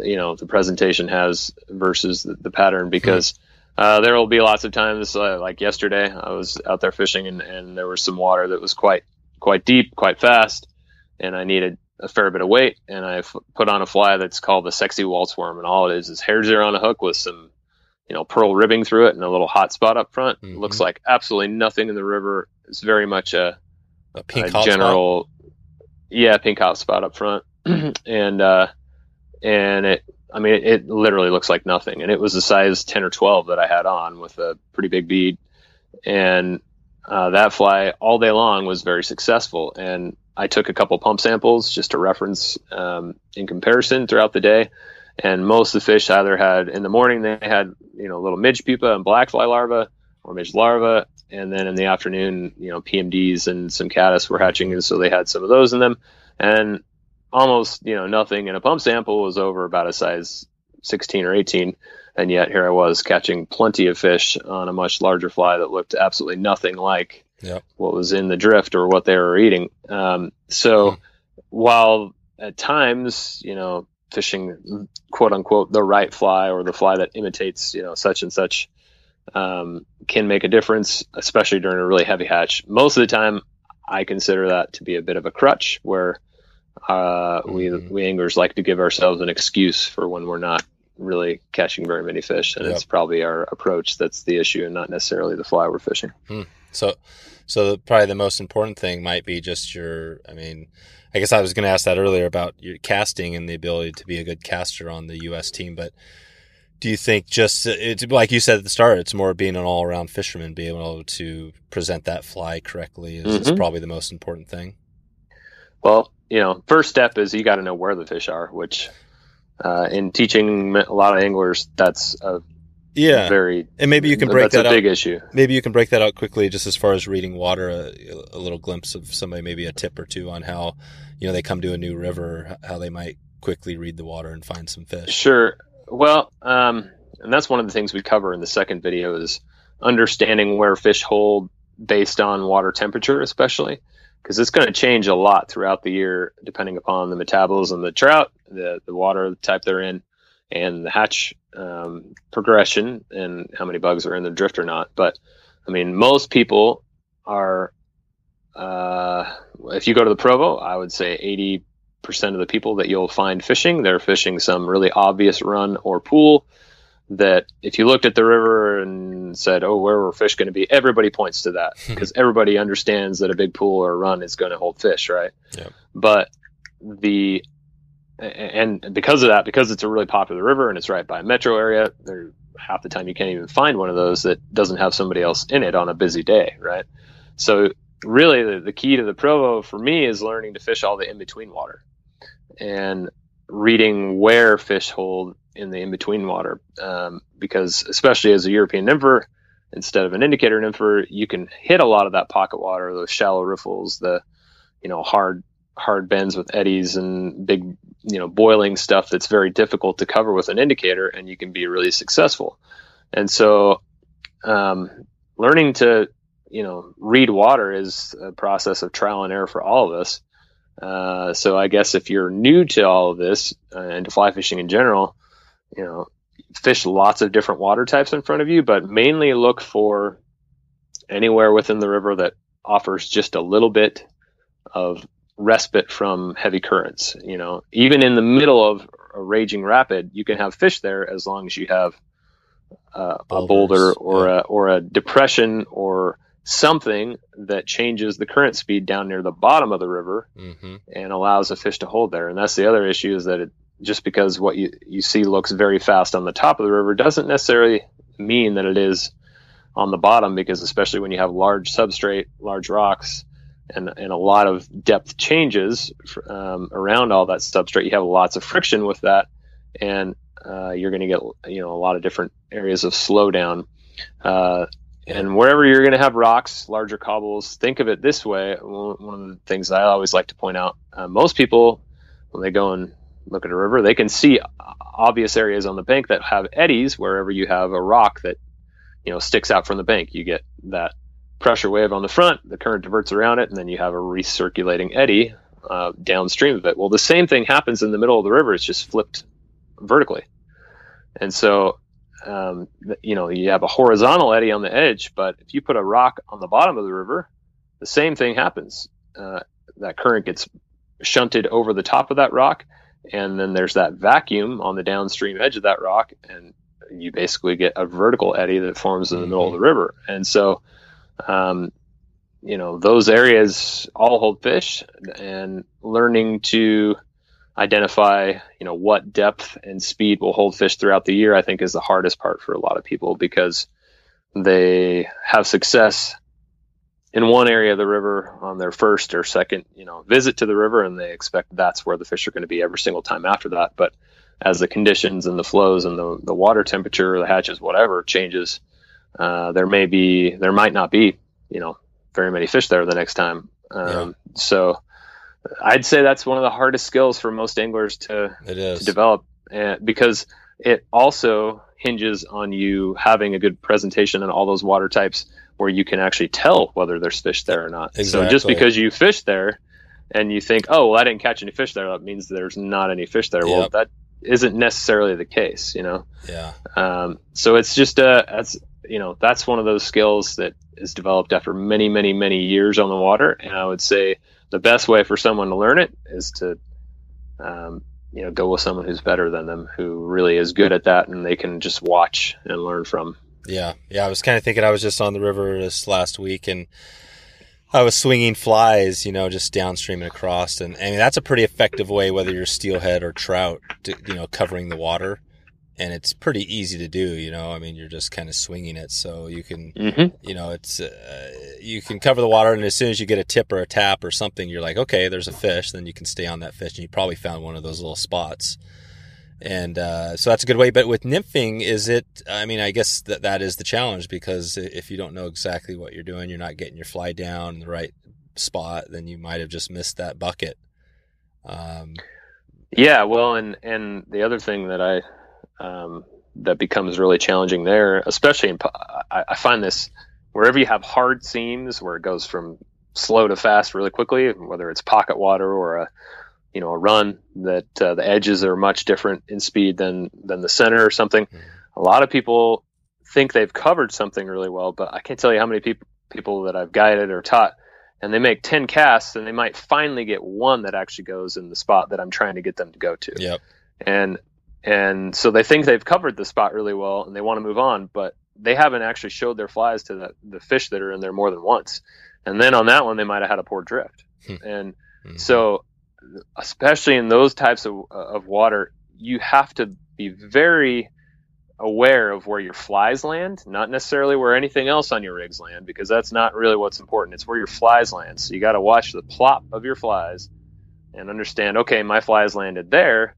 you know the presentation has versus the, the pattern because uh, there will be lots of times uh, like yesterday i was out there fishing and, and there was some water that was quite quite deep quite fast and i needed a fair bit of weight and I f- put on a fly that's called the sexy Walt's worm and all it is is hare's ear on a hook with some you know, pearl ribbing through it and a little hot spot up front. Mm-hmm. Looks like absolutely nothing in the river. It's very much a, a pink a general, spot? yeah, pink hot spot up front. and, uh, and it, I mean, it, it, literally looks like nothing. And it was a size 10 or 12 that I had on with a pretty big bead. And, uh, that fly all day long was very successful. And I took a couple pump samples just to reference, um, in comparison throughout the day and most of the fish either had in the morning they had you know little midge pupa and black fly larvae or midge larvae and then in the afternoon you know pmds and some caddis were hatching and so they had some of those in them and almost you know nothing in a pump sample was over about a size 16 or 18 and yet here i was catching plenty of fish on a much larger fly that looked absolutely nothing like yep. what was in the drift or what they were eating um, so hmm. while at times you know fishing quote unquote the right fly or the fly that imitates you know such and such um, can make a difference especially during a really heavy hatch most of the time i consider that to be a bit of a crutch where uh, mm-hmm. we we anglers like to give ourselves an excuse for when we're not really catching very many fish and yep. it's probably our approach that's the issue and not necessarily the fly we're fishing hmm. so so probably the most important thing might be just your i mean I guess I was going to ask that earlier about your casting and the ability to be a good caster on the U.S. team, but do you think just it's like you said at the start, it's more being an all around fisherman, being able to present that fly correctly is, mm-hmm. is, probably the most important thing. Well, you know, first step is you got to know where the fish are, which uh, in teaching a lot of anglers, that's a yeah very and maybe you can break that's that a out big issue. maybe you can break that out quickly just as far as reading water a, a little glimpse of somebody maybe a tip or two on how you know they come to a new river how they might quickly read the water and find some fish Sure. Well, um, and that's one of the things we cover in the second video is understanding where fish hold based on water temperature, especially because it's going to change a lot throughout the year depending upon the metabolism of the trout, the the water type they're in, and the hatch um, progression and how many bugs are in the drift or not. But I mean, most people are. Uh, if you go to the Provo, I would say eighty percent of the people that you'll find fishing, they're fishing some really obvious run or pool that if you looked at the river and said, "Oh, where were fish going to be?" Everybody points to that hmm. because everybody understands that a big pool or a run is going to hold fish, right? Yep. But the and because of that, because it's a really popular river and it's right by a metro area, there half the time you can't even find one of those that doesn't have somebody else in it on a busy day, right? So really, the, the key to the Provo for me is learning to fish all the in between water and reading where fish hold in the in between water. Um, because especially as a European nympher, instead of an indicator nympher, you can hit a lot of that pocket water, those shallow riffles, the you know hard hard bends with eddies and big you know boiling stuff that's very difficult to cover with an indicator, and you can be really successful. And so, um, learning to you know read water is a process of trial and error for all of us. Uh, so I guess if you're new to all of this uh, and to fly fishing in general, you know, fish lots of different water types in front of you, but mainly look for anywhere within the river that offers just a little bit of respite from heavy currents. You know, even in the middle of a raging rapid, you can have fish there as long as you have uh, a boulder or yeah. a or a depression or something that changes the current speed down near the bottom of the river mm-hmm. and allows a fish to hold there. And that's the other issue is that it, just because what you, you see looks very fast on the top of the river doesn't necessarily mean that it is on the bottom because especially when you have large substrate, large rocks, and, and a lot of depth changes um, around all that substrate, you have lots of friction with that, and uh, you're going to get you know a lot of different areas of slowdown. Uh, and wherever you're going to have rocks, larger cobbles, think of it this way. One of the things I always like to point out: uh, most people, when they go and look at a river, they can see obvious areas on the bank that have eddies. Wherever you have a rock that you know sticks out from the bank, you get that pressure wave on the front. The current diverts around it, and then you have a recirculating eddy uh, downstream of it. Well, the same thing happens in the middle of the river. It's just flipped vertically, and so um, you know, you have a horizontal eddy on the edge, but if you put a rock on the bottom of the river, the same thing happens. Uh, that current gets shunted over the top of that rock, and then there's that vacuum on the downstream edge of that rock, and you basically get a vertical eddy that forms in the middle of the river. And so, um, you know, those areas all hold fish, and learning to identify you know what depth and speed will hold fish throughout the year i think is the hardest part for a lot of people because they have success in one area of the river on their first or second you know visit to the river and they expect that's where the fish are going to be every single time after that but as the conditions and the flows and the, the water temperature the hatches whatever changes uh, there may be there might not be you know very many fish there the next time um, Yeah. so I'd say that's one of the hardest skills for most anglers to, It is. to develop uh, because it also hinges on you having a good presentation on all those water types where you can actually tell whether there's fish there or not. So just because you fish there and you think, oh, well, I didn't catch any fish there, that means there's not any fish there. Well, that isn't necessarily the case, you know? Yeah. Um, so it's just uh, that's you know that's one of those skills that is developed after many many many years on the water, and I would say the best way for someone to learn it is to um, you know go with someone who's better than them, who really is good at that, and they can just watch and learn from. Yeah, yeah. I was kind of thinking. I was just on the river this last week, and I was swinging flies, you know, just downstream and across, and I mean that's a pretty effective way, whether you're steelhead or trout, to, you know, covering the water. and it's pretty easy to do. You know, I mean, you're just kind of swinging it, so you can, Mm-hmm. you know, it's uh, you can cover the water, and as soon as you get a tip or a tap or something, you're like, okay, there's a fish. Then you can stay on that fish, and you probably found one of those little spots. And uh, so that's a good way. But with nymphing, is it? I mean, I guess that that is the challenge because if you don't know exactly what you're doing, you're not getting your fly down in the right spot, then you might have just missed that bucket. Um, Yeah, well, and and the other thing that I um, that becomes really challenging there, especially in I, I find this wherever you have hard seams where it goes from slow to fast really quickly, whether it's pocket water or a you know a run that uh, the edges are much different in speed than than the center or something. A lot of people think they've covered something really well, but I can't tell you how many people people that I've guided or taught and they make 10 casts and they might finally get one that actually goes in the spot that I'm trying to get them to go to. yep. And and so they think they've covered the spot really well and they want to move on, but they haven't actually showed their flies to the, the fish that are in there more than once. And then on that one they might have had a poor drift. Hmm. and Mhm. so especially in those types of uh, of water, you have to be very aware of where your flies land, not necessarily where anything else on your rigs land, because that's not really what's important. It's where your flies land. So you got to watch the plop of your flies and understand, okay, my flies landed there.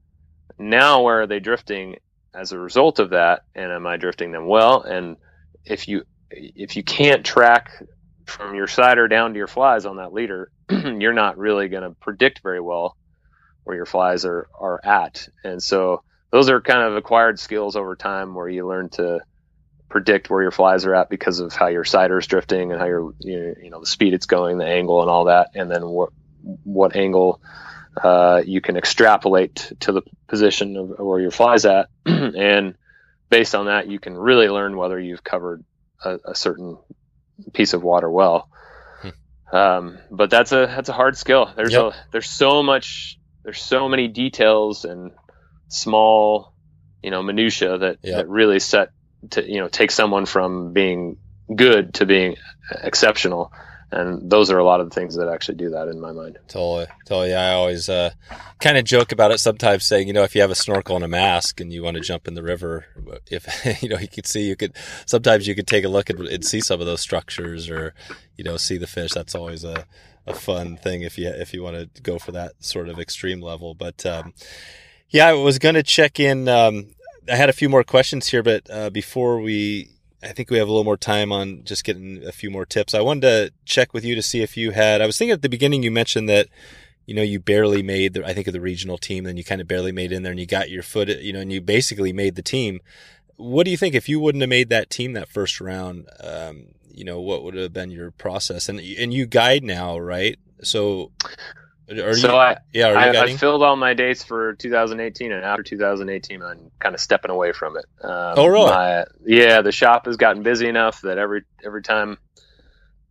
Now where are they drifting as a result of that? And am I drifting them well? And if you if you can't track from your sighter down to your flies on that leader, you're not really going to predict very well where your flies are are at. And so those are kind of acquired skills over time where you learn to predict where your flies are at because of how your sighter is drifting and how your you know the speed it's going, the angle, and all that, and then what what angle uh, you can extrapolate to the position of where your flies at, and based on that, you can really learn whether you've covered a, a certain piece of water well. Um, but that's a that's a hard skill. There's Yep. a there's so much there's so many details and small you know minutia that Yep. that really set to you know take someone from being good to being exceptional and those are a lot of the things that actually do that in my mind Totally, totally. I always uh, kind of joke about it sometimes, saying, you know, if you have a snorkel and a mask and you want to jump in the river, if you know, you could see, you could sometimes you could take a look and, and see some of those structures, or you know, see the fish. That's always a, a fun thing if you if you want to go for that sort of extreme level. But um, yeah, I was going to check in. Um, I had a few more questions here, but uh, before we I think we have a little more time on just getting a few more tips. I wanted to check with you to see if you had. I was thinking at the beginning you mentioned that you know you barely made the I think of the regional team, then you kind of barely made in there, and you got your foot, you know, and you basically made the team. What do you think if you wouldn't have made that team that first round? Um, you know, what would have been your process? And and you guide now, right? So, are so you? I, yeah, I, I filled all my dates for 2018 and after 2018 i'm kind of stepping away from it um, Oh, really? my- yeah the shop has gotten busy enough that every every time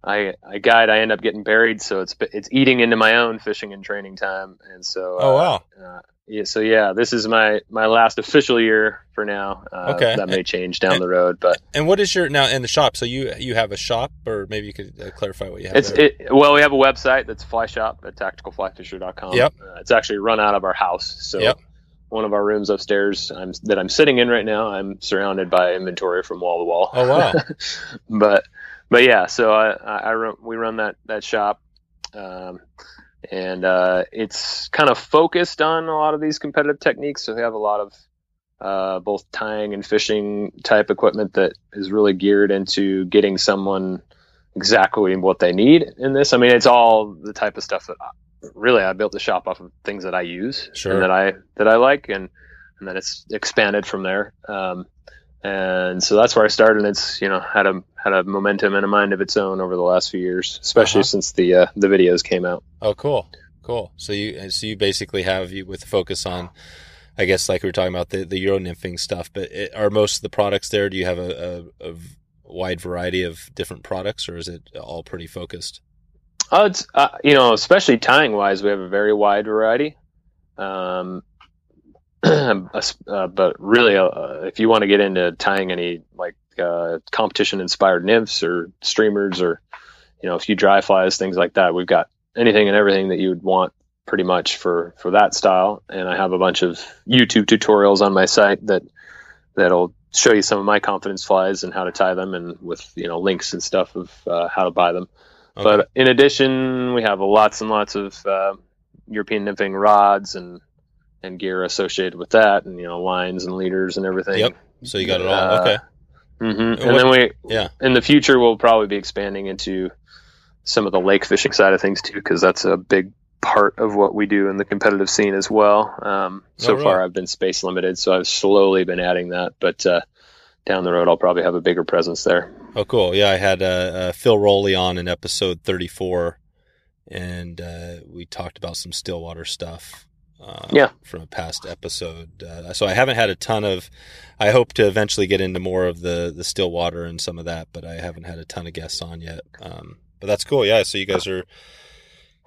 I, I guide, I end up getting buried, so it's it's eating into my own fishing and training time, and so oh uh, wow. uh, yeah, so yeah, this is my my last official year for now. Uh, Okay. that may change down the road, but And what is your now in the shop? So you you have a shop, or maybe you could uh, clarify what you have. it's it. Well, we have a website that's fly shop at tacticalflyfisher.com. Yep. Uh, it's actually run out of our house, so Yep. one of our rooms upstairs I'm, that I'm sitting in right now, I'm surrounded by inventory from wall to wall. Oh wow. but but yeah, so I, I, I run, we run that that shop, um, and uh, it's kind of focused on a lot of these competitive techniques. So they have a lot of uh, both tying and fishing type equipment that is really geared into getting someone exactly what they need in this. I mean, it's all the type of stuff that I, really I built the shop off of things that I use Sure. and that I that I like, and and then it's expanded from there. Um, and so that's where I started. And it's you know had a had a momentum and a mind of its own over the last few years, especially Uh-huh. since the uh, the videos came out. Oh, cool, cool. So you so you basically have you with focus on, I guess like we were talking about the the Euro nymphing stuff. But it, are most of the products there? Do you have a, a, a wide variety of different products, or is it all pretty focused? Oh, it's uh, you know, especially tying wise, we have a very wide variety. Um, uh, but really, uh, if you want to get into tying any like uh, competition inspired nymphs or streamers, or you know, a few dry flies, things like that, we've got anything and everything that you would want pretty much for for that style. And I have a bunch of YouTube tutorials on my site that that'll show you some of my confidence flies and how to tie them, and with you know links and stuff of uh, how to buy them. Okay. But in addition, we have lots and lots of uh, European nymphing rods and and gear associated with that, and you know lines and leaders and everything. Yep. So you got it all. Uh, okay. Mm-hmm. And, and then we, yeah, in the future we'll probably be expanding into some of the lake fishing side of things too, because that's a big part of what we do in the competitive scene as well. Um, so oh, far, I've been space limited, so I've slowly been adding that. But uh, down the road, I'll probably have a bigger presence there. Oh, cool! Yeah, I had uh, uh, Phil Rowley on in episode thirty-four, and uh, we talked about some Stillwater stuff. Uh, yeah, from a past episode. Uh, so I haven't had a ton of. I hope to eventually get into more of the the still water and some of that, but I haven't had a ton of guests on yet. Um, but that's cool. Yeah, so you guys are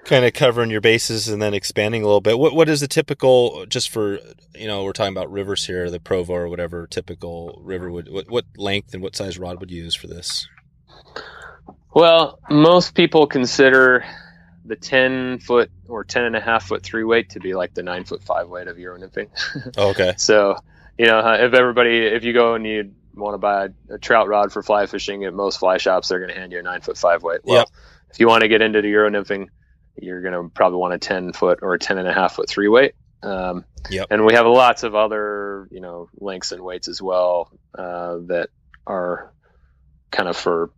kind of covering your bases and then expanding a little bit. What what is the typical just for you know we're talking about rivers here, the Provo or whatever typical river would what what length and what size rod would you use for this? Well, most people consider the 10 foot or 10 and a half foot three weight to be like the nine foot five weight of Euro nymphing. Oh, okay. so, you know, if everybody, if you go and you want to buy a, a, trout rod for fly fishing at most fly shops, they're going to hand you a nine foot five weight. Well, yep. if you want to get into the Euro nymphing, you're going to probably want a 10 foot or a 10 and a half foot three weight. Um, yep. And we have lots of other, you know, lengths and weights as well uh, that are kind of for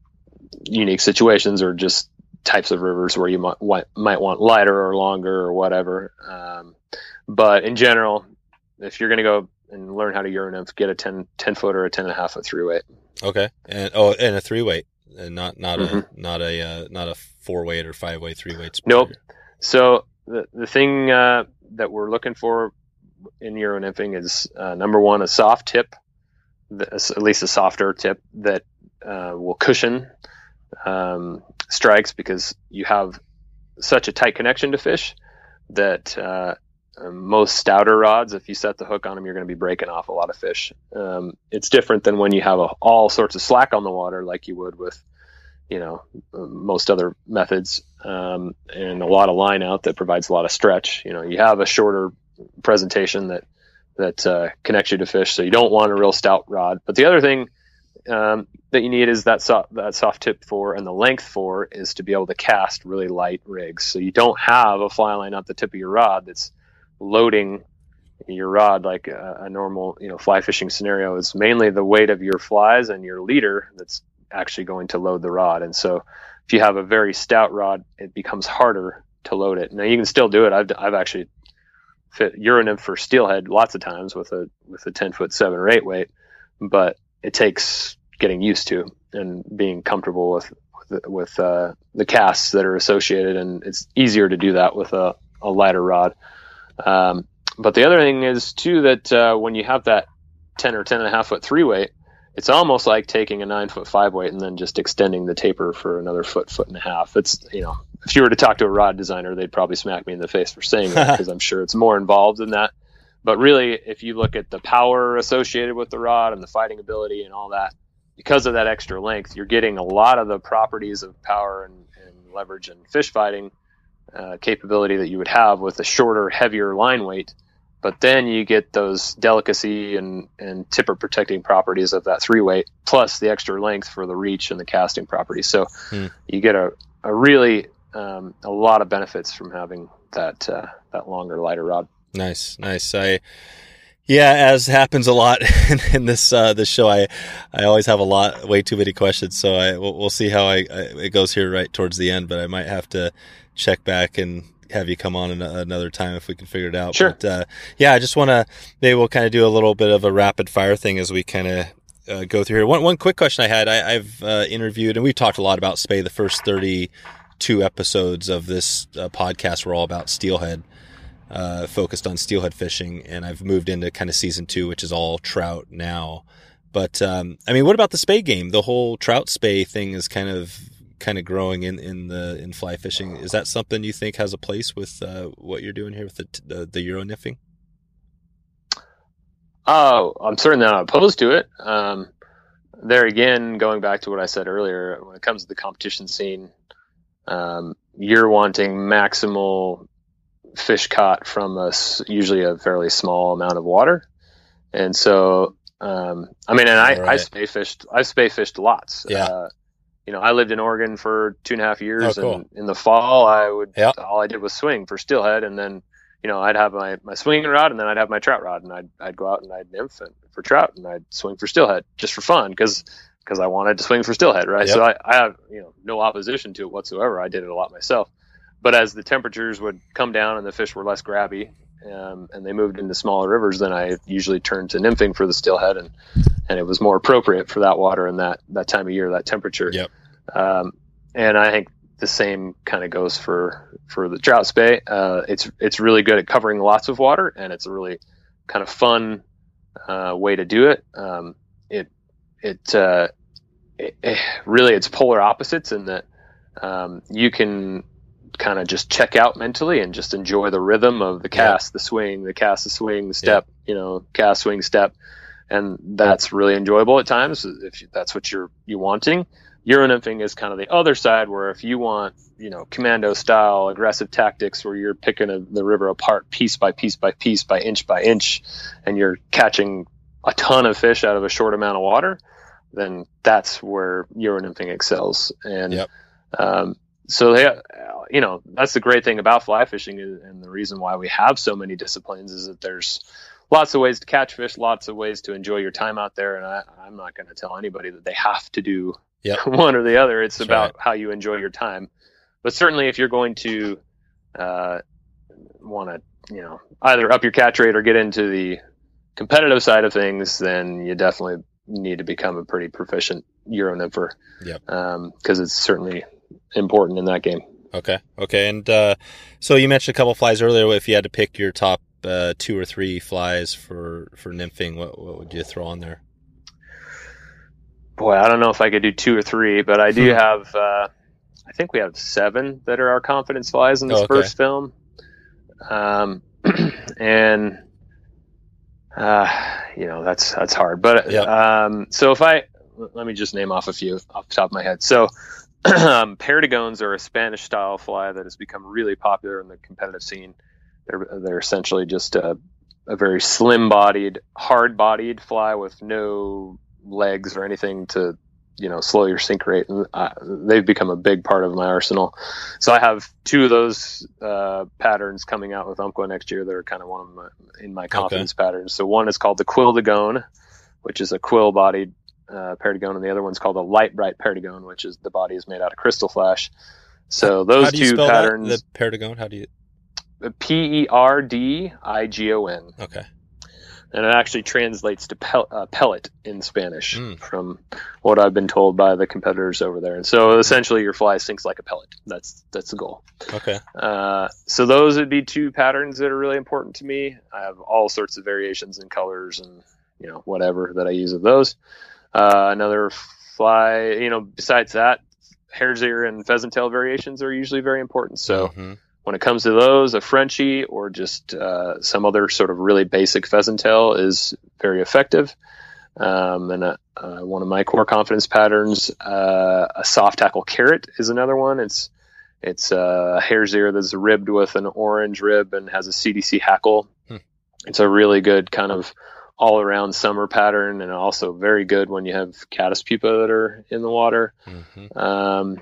unique situations or just types of rivers where you might, might want lighter or longer or whatever. Um, but in general, if you're going to go and learn how to Euro nymph, get a 10, 10 foot or a 10 and a half foot three weight. Okay. And, oh, and a three weight and not, not mm-hmm. a, not a, uh, not a four weight or five weight, three weights. Nope. So the, the thing, uh, that we're looking for in Euro nymphing is, uh, number one, a soft tip, at least a softer tip that, uh, will cushion, um, strikes because you have such a tight connection to fish that uh, most stouter rods, if you set the hook on them, you're going to be breaking off a lot of fish. Um, it's different than when you have a, all sorts of slack on the water, like you would with, you know, most other methods, um, and a lot of line out that provides a lot of stretch. You know, you have a shorter presentation that that uh, connects you to fish, so you don't want a real stout rod. But the other thing um, that you need is that soft, that soft tip for, and the length for is to be able to cast really light rigs. So you don't have a fly line at the tip of your rod that's loading your rod like a, a normal, you know, fly fishing scenario. Is mainly the weight of your flies and your leader that's actually going to load the rod. And so if you have a very stout rod, it becomes harder to load it. Now you can still do it. I've, I've actually fit Euro nymph for steelhead lots of times with a with a 10 foot seven or eight weight, but it takes getting used to and being comfortable with with, with uh, the casts that are associated, and it's easier to do that with a, a lighter rod. Um, but the other thing is too that uh, when you have that ten or ten and a half foot three weight, it's almost like taking a nine foot five weight and then just extending the taper for another foot, foot and a half. It's you know, if you were to talk to a rod designer, they'd probably smack me in the face for saying that because I'm sure it's more involved than that. But really, if you look at the power associated with the rod and the fighting ability and all that, because of that extra length, you're getting a lot of the properties of power and, and leverage and fish fighting uh, capability that you would have with a shorter, heavier line weight. But then you get those delicacy and, and tippet protecting properties of that three weight, plus the extra length for the reach and the casting properties. So hmm. you get a, a really um, a lot of benefits from having that uh, that longer, lighter rod. Nice, nice. I, yeah, as happens a lot in, in this uh, this show, I I always have a lot, way too many questions. So I we'll, we'll see how I, I, it goes here right towards the end. But I might have to check back and have you come on an, another time if we can figure it out. Sure. But, uh, yeah, I just want to maybe we'll kind of do a little bit of a rapid fire thing as we kind of uh, go through here. One one quick question I had: I, have uh, interviewed and we've talked a lot about Spey. The first thirty two episodes of this uh, podcast were all about steelhead uh, focused on steelhead fishing, and I've moved into kind of season two, which is all trout now. But um, I mean, what about the Spey game? The whole trout spey thing is kind of kind of growing in, in the in fly fishing. Is that something you think has a place with uh, what you're doing here with the the, the Euro nymphing? Oh, I'm certainly not opposed to it. Um, there again, going back to what I said earlier, when it comes to the competition scene, um, you're wanting maximal fish caught from a, usually a fairly small amount of water. And so Um, I mean, and I, I Right. spey fished. I spey fished lots. Yeah. Uh, you know, I lived in Oregon for two and a half years, Oh, cool. and in the fall, I would Yeah. all I did was swing for steelhead, and then you know I'd have my my swinging rod, and then I'd have my trout rod, and I'd I'd go out and I'd nymph for trout, and I'd swing for steelhead just for fun because because I wanted to swing for steelhead, right? Yep. So I, I have you know no opposition to it whatsoever. I did it a lot myself, but as the temperatures would come down and the fish were less grabby, um, and they moved into smaller rivers, then I usually turned to nymphing for the steelhead, and and it was more appropriate for that water and that that time of year, that temperature. Yep. Um, and I think the same kind of goes for for the trout spey. Uh, it's it's really good at covering lots of water, and it's a really kind of fun uh, way to do it. Um, it it, uh, it, it really it's polar opposites in that um, you can kind of just check out mentally and just enjoy the rhythm of the cast, the swing, the cast, the swing, the step, you know, cast, swing, step, and that's really enjoyable at times if that's what you're you wanting. Euro nymphing is kind of the other side where if you want, you know, commando style aggressive tactics where you're picking a, the river apart piece by piece by piece by inch by inch, and you're catching a ton of fish out of a short amount of water, then that's where Euro nymphing excels. And Yep. um, so they, you know, that's the great thing about fly fishing, and the reason why we have so many disciplines is that there's lots of ways to catch fish, lots of ways to enjoy your time out there. And I, I'm not going to tell anybody that they have to do Yep. one or the other. It's That's about how you enjoy your time. But certainly, if you're going to uh, want to, you know, either up your catch rate or get into the competitive side of things, then you definitely need to become a pretty proficient Euro nympher. Yep. Because it's certainly important in that game. Okay. Okay. And uh, so you mentioned a couple flies earlier. If you had to pick your top uh, two or three flies for for nymphing, what what would you throw on there? Boy, I don't know if I could do two or three, but I do Hmm. have. Uh, I think we have seven that are our confidence flies in this Oh, okay. first film, um, and uh, you know that's that's hard. But Yeah. um, so if I let me just name off a few off the top of my head. So um, perdigones are a Spanish style fly that has become really popular in the competitive scene. They're they're essentially just a, a very slim bodied, hard bodied fly with no legs or anything to you know slow your sink rate. And uh, they've become a big part of my arsenal. So i have two of those uh, patterns coming out with umpqua next year that are kind of one of my in my confidence patterns. So one is called the quill dagone which is a quill bodied uh, and the other one's called a light bright perdigone which is the body is made out of crystal flash so those How do you two spell patterns that? The perdigone. How do you? p-e-r-d-i-g-o-n Okay. and it actually translates to pel- uh, pellet in Spanish Mm. from what I've been told by the competitors over there. And so essentially, your fly sinks like a pellet. That's that's the goal. Okay. Uh, so those would be two patterns that are really important to me. I have all sorts of variations in colors and you know whatever that I use of those. Uh, another fly, you know, besides that, hare's ear and pheasant tail variations are usually very important. So Mhm. when it comes to those, a Frenchie or just uh, some other sort of really basic pheasant tail is very effective. Um, and uh, uh, one of my core confidence patterns, uh, a soft tackle carrot is another one. It's it's uh, a hare's ear that's ribbed with an orange rib and has a CDC hackle. Hmm. It's a really good kind of all around summer pattern and also very good when you have caddis pupa that are in the water. Mhm. Um,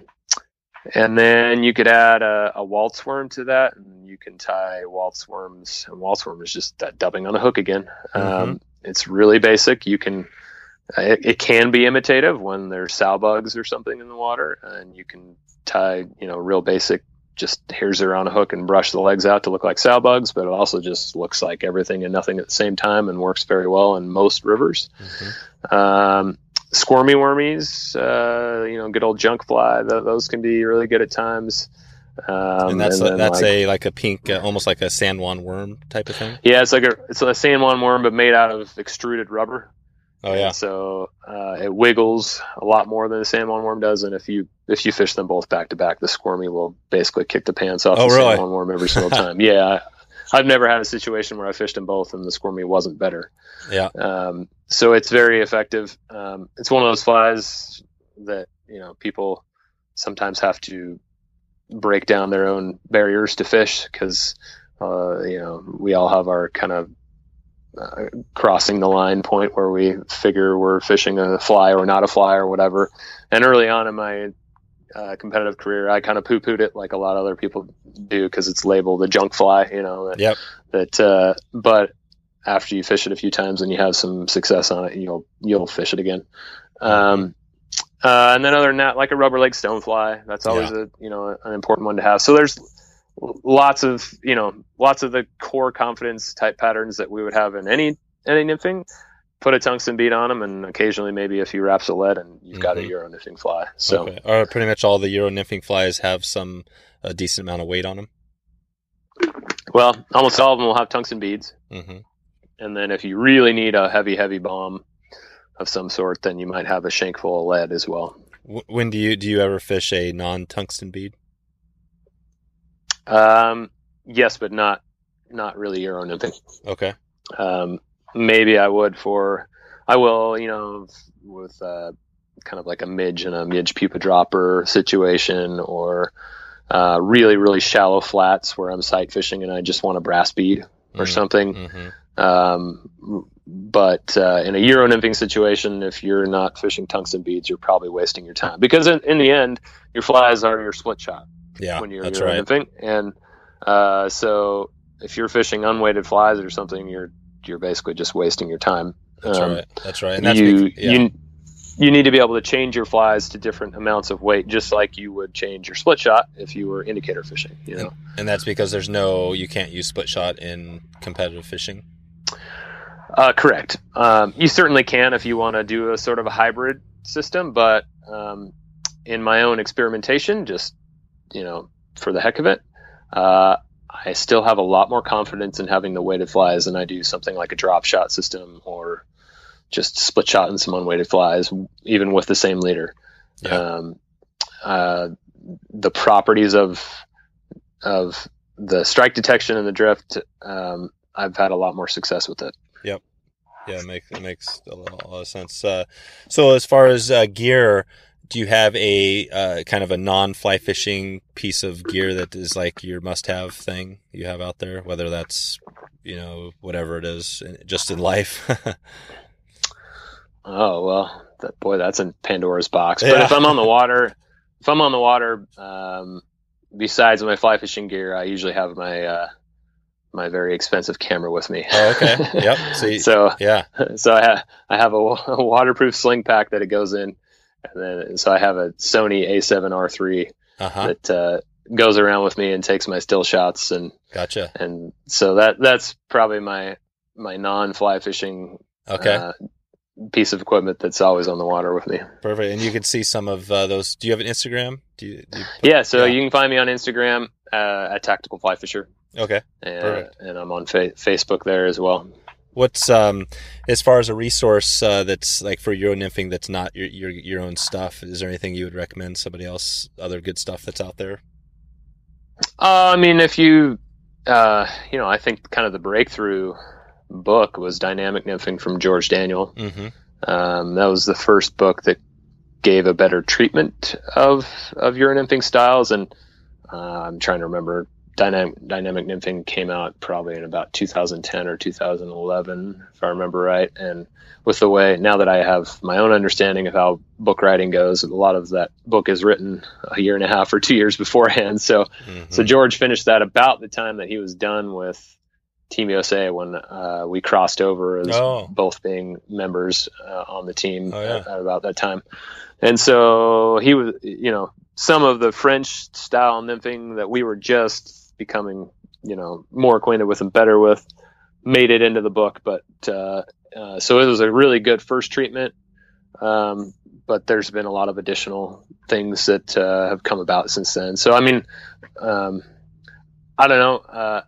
and then you could add a, a Walt's worm to that, and you can tie Walt's worms. And Walt's worm is just that dubbing on a hook again. Um, it's really basic. You can, it, it can be imitative when there's sow bugs or something in the water, and you can tie, you know, real basic, just hare's ear on a hook and brush the legs out to look like sow bugs, but it also just looks like everything and nothing at the same time and works very well in most rivers. Mhm. Um, squirmy wormies, uh, you know, good old junk fly. Th- those can be really good at times. Um, and that's and a, that's like- a like a pink, uh, almost like a San Juan worm type of thing. yeah, it's like a it's a San Juan worm, but made out of extruded rubber. Oh yeah. And so uh, it wiggles a lot more than the San Juan worm does, and if you if you fish them both back to back, the squirmy will basically kick the pants off Oh, the really? Juan worm every single time. yeah, I, I've never had a situation where I fished them both and the squirmy wasn't better. Yeah. Um, so it's very effective. Um, it's one of those flies that you know people sometimes have to break down their own barriers to fish because uh, you know we all have our kind of uh, crossing the line point where we figure we're fishing a fly or not a fly or whatever. And early on in my uh, competitive career, I kind of poo pooed it like a lot of other people do because it's labeled a junk fly, you know. That, Yep. That, uh, but after you fish it a few times and you have some success on it, you'll you'll fish it again. Um, uh, and then other than that, like a rubber leg stonefly, that's always a you know an important one to have. So there's lots of you know lots of the core confidence type patterns that we would have in any any nymphing. Put a tungsten bead on them, and occasionally maybe a few wraps of lead, and you've got a Mhm. euro nymphing fly. So okay. Or pretty much all the Euro nymphing flies have some a decent amount of weight on them. well, almost all of them will have tungsten beads. hmm And then if you really need a heavy, heavy bomb of some sort, then you might have a shank full of lead as well. When do you do you ever fish a non tungsten bead? Um, yes, but not not really Euro nymphing. Okay. Um, maybe I would for I will, you know, with uh, kind of like a midge and a midge pupa dropper situation, or uh, really really shallow flats where I'm sight fishing and I just want a brass bead or something. hmm Um, but uh, in a Euro nymphing situation, if you're not fishing tungsten beads, you're probably wasting your time because in, in the end, your flies are your split shot Yeah, when you're that's Euro right. and uh, so if you're fishing unweighted flies or something, you're you're basically just wasting your time. That's Um, right. That's right. And that's you bec- yeah. you you need to be able to change your flies to different amounts of weight, just like you would change your split shot if you were indicator fishing. You know. and that's because there's no you can't use split shot in competitive fishing. Uh, correct. Um, you certainly can if you want to do a sort of a hybrid system, but um, in my own experimentation, just you know, for the heck of it, uh, I still have a lot more confidence in having the weighted flies than I do something like a drop shot system or just split shot and some unweighted flies, even with the same leader. Yeah. Um, uh, the properties of of the strike detection and the drift, um, I've had a lot more success with it. Yep. Yeah, it makes it makes a lot, of sense. Uh, so as far as uh, gear, do you have a uh, kind of a non fly fishing piece of gear that is like your must have thing you have out there? Whether that's you know whatever it is, just in life. Oh well, that boy, that's in Pandora's box. But Yeah. if I'm on the water, if I'm on the water, um, besides my fly fishing gear, I usually have my uh, my very expensive camera with me. Oh, okay. Yep. So you- so yeah. so I have I have a, a waterproof sling pack that it goes in, and then so I have a Sony A7R3 Uh huh. that uh, goes around with me and takes my still shots, and Gotcha. and so that that's probably my my non fly fishing Okay. uh, piece of equipment that's always on the water with me. Perfect. And you can see some of uh, those. Do you have an Instagram? Do you? Do you Yeah, so Yeah. you can find me on Instagram uh, at Tactical Fly Fisher, okay. and, Perfect. and I'm on fa- Facebook there as well. What's um as far as a resource uh, that's like for Euro nymphing that's not your, your your own stuff? Is there anything you would recommend somebody else other good stuff that's out there? Uh, I mean, if you, uh, you know, I think kind of the breakthrough book was Dynamic Nymphing from George Daniel. Mm-hmm. Um, that was the first book that gave a better treatment of of Euro nymphing styles, and uh, I'm trying to remember. Dynamic, Dynamic Nymphing came out probably in about 2010 or 2011, if I remember right. And with the way now that I have my own understanding of how book writing goes, a lot of that book is written a year and a half or two years beforehand. So Mm-hmm. so George finished that about the time that he was done with Team USA when uh, we crossed over as Oh. both being members uh, on the team Oh, yeah. at, at about that time. And so he was, you know, some of the French style nymphing that we were just becoming, you know, more acquainted with and better with made it into the book. But uh, uh, so it was a really good first treatment. Um, but there's been a lot of additional things that uh, have come about since then. So I mean, um, I don't know. Uh,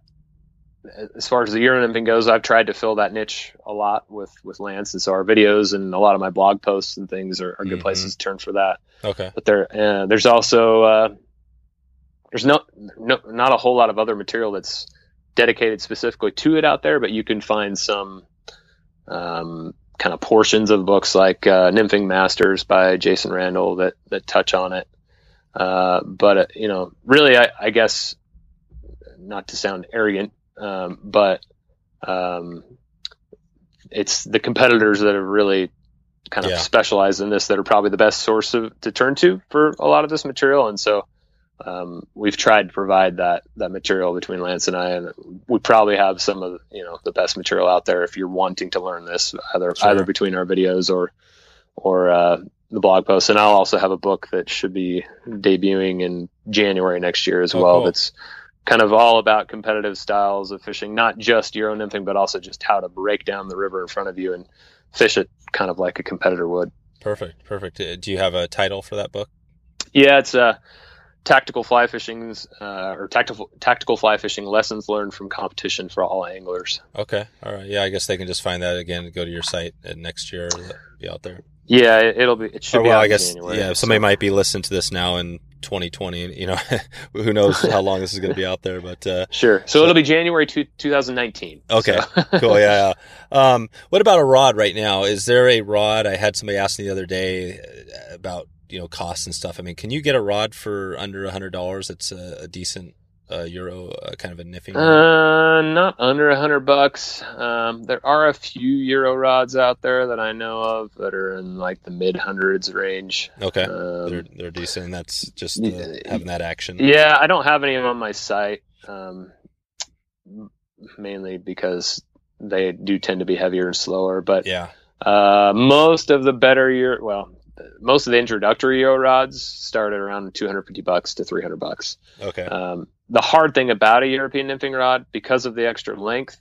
as far as the Euro nymphing goes, I've tried to fill that niche a lot with with Lance, and so our videos and a lot of my blog posts and things are, are good Mhm. places to turn for that. Okay. But there, uh, there's also uh, there's no, no not a whole lot of other material that's dedicated specifically to it out there, but you can find some um, kind of portions of books like uh, Nymphing Masters by Jason Randall that that touch on it. Uh, but uh, you know, really, I, I guess not to sound arrogant, um, but um, it's the competitors that have really kind of Yeah. specialized in this that are probably the best source of, to turn to for a lot of this material. And so um, we've tried to provide that that material between Lance and I, and we probably have some of you know the best material out there if you're wanting to learn this either Sure. either between our videos or or uh, the blog posts. And I'll also have a book that should be debuting in January next year as Oh, well. cool. That's kind of all about competitive styles of fishing, not just Euro nymphing, but also just how to break down the river in front of you and fish it kind of like a competitor would. Perfect, perfect. Uh, Do you have a title for that book? Yeah, it's uh, tactical fly fishing's uh, or tactical tactical fly fishing lessons learned from competition for all anglers. Okay, all right. Yeah, I guess they can just find that again. Go to your site and next year. Be out there. Yeah, it, it'll be. It should be. well, out I guess January, yeah. Somebody might be listening to this now in 2020. You know, who knows how long this is going to be out there? But uh, Sure. So, So- it'll be January two, 2019. Okay. So- cool. Yeah, yeah. Um, what about a rod right now? Is there a rod? I had somebody ask me the other day uh, about you know costs and stuff. I mean, can you get a rod for under a hundred dollars? It's a, a decent uh, euro uh, kind of a nymphing. Uh, not under a hundred bucks. Um, there are a few Euro rods out there that I know of that are in like the mid hundreds range. okay, Um, they're they're decent. That's just uh, having that action. yeah, I don't have any of them on my site, um, mainly because they do tend to be heavier and slower. But Yeah. uh, most of the better Euro, well, most of the introductory Euro rods start at around 250 bucks to 300 bucks. Okay. Um, the hard thing about a European nymphing rod, because of the extra length,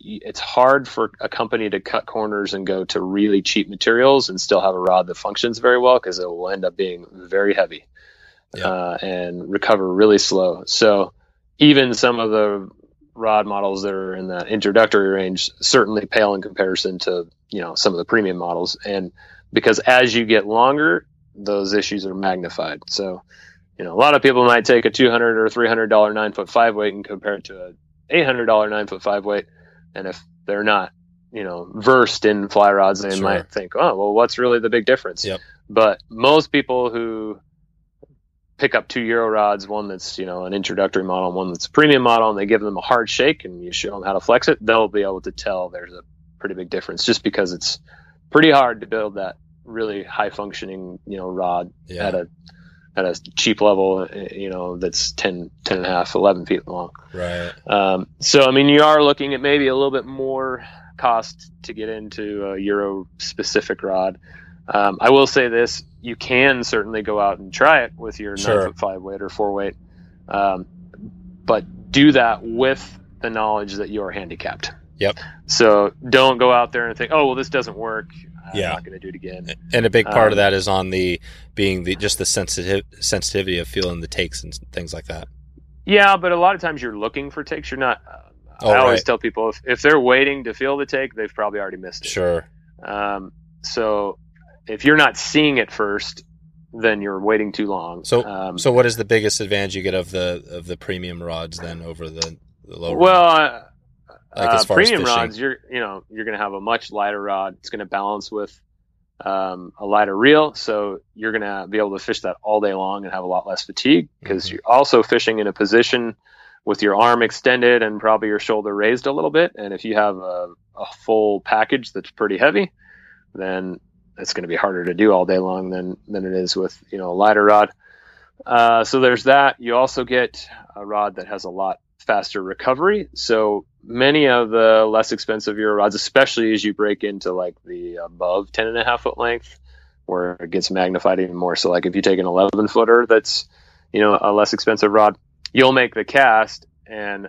it's hard for a company to cut corners and go to really cheap materials and still have a rod that functions very well because it will end up being very heavy Yeah. uh, and recover really slow. So even some of the rod models that are in the introductory range certainly pale in comparison to you know some of the premium models and because as you get longer those issues are magnified so you know a lot of people might take a 200 or 300 dollar 9 foot 5 weight and compare it to a 800 dollar 9 foot 5 weight and if they're not you know versed in fly rods they Sure. might think oh well what's really the big difference Yep. but most people who pick up two euro rods, one that's you know an introductory model, and one that's a premium model, and they give them a hard shake and you show them how to flex it, they'll be able to tell there's a pretty big difference just because it's pretty hard to build that really high functioning you know rod Yeah. at a at a cheap level uh, you know that's 10 10 and a half 11 feet long Right. um, so i mean you are looking at maybe a little bit more cost to get into a euro specific rod um, i will say this you can certainly go out and try it with your Sure. nine foot five weight or four weight um, but do that with the knowledge that you're handicapped Yep. so don't go out there and think oh well this doesn't work i'm Yeah. not going to do it again And a big part of Um, that is on the being the just the sensitive sensitivity of feeling the takes and things like that. Yeah, but a lot of times you're looking for takes. You're not. Uh, Oh, I always right. tell people if, if they're waiting to feel the take, they've probably already missed it. Sure. Um, so if you're not seeing it first, then you're waiting too long. So- um, So, what is the biggest advantage you get of the of the premium rods then over the, the low? well, uh, Like, uh, premium rods, you're you know you're going to have a much lighter rod. It's going to balance with um, a lighter reel, so you're going to be able to fish that all day long and have a lot less fatigue because Mhm. you're also fishing in a position with your arm extended and probably your shoulder raised a little bit. And if you have a, a full package that's pretty heavy, then it's going to be harder to do all day long than than it is with you know a lighter rod. Uh, so there's that. You also get a rod that has a lot faster recovery. So many of the less expensive Euro rods, especially as you break into like the above 10 and a half foot length, where it gets magnified even more. So like if you take an 11 footer, that's, you know, a less expensive rod, you'll make the cast and,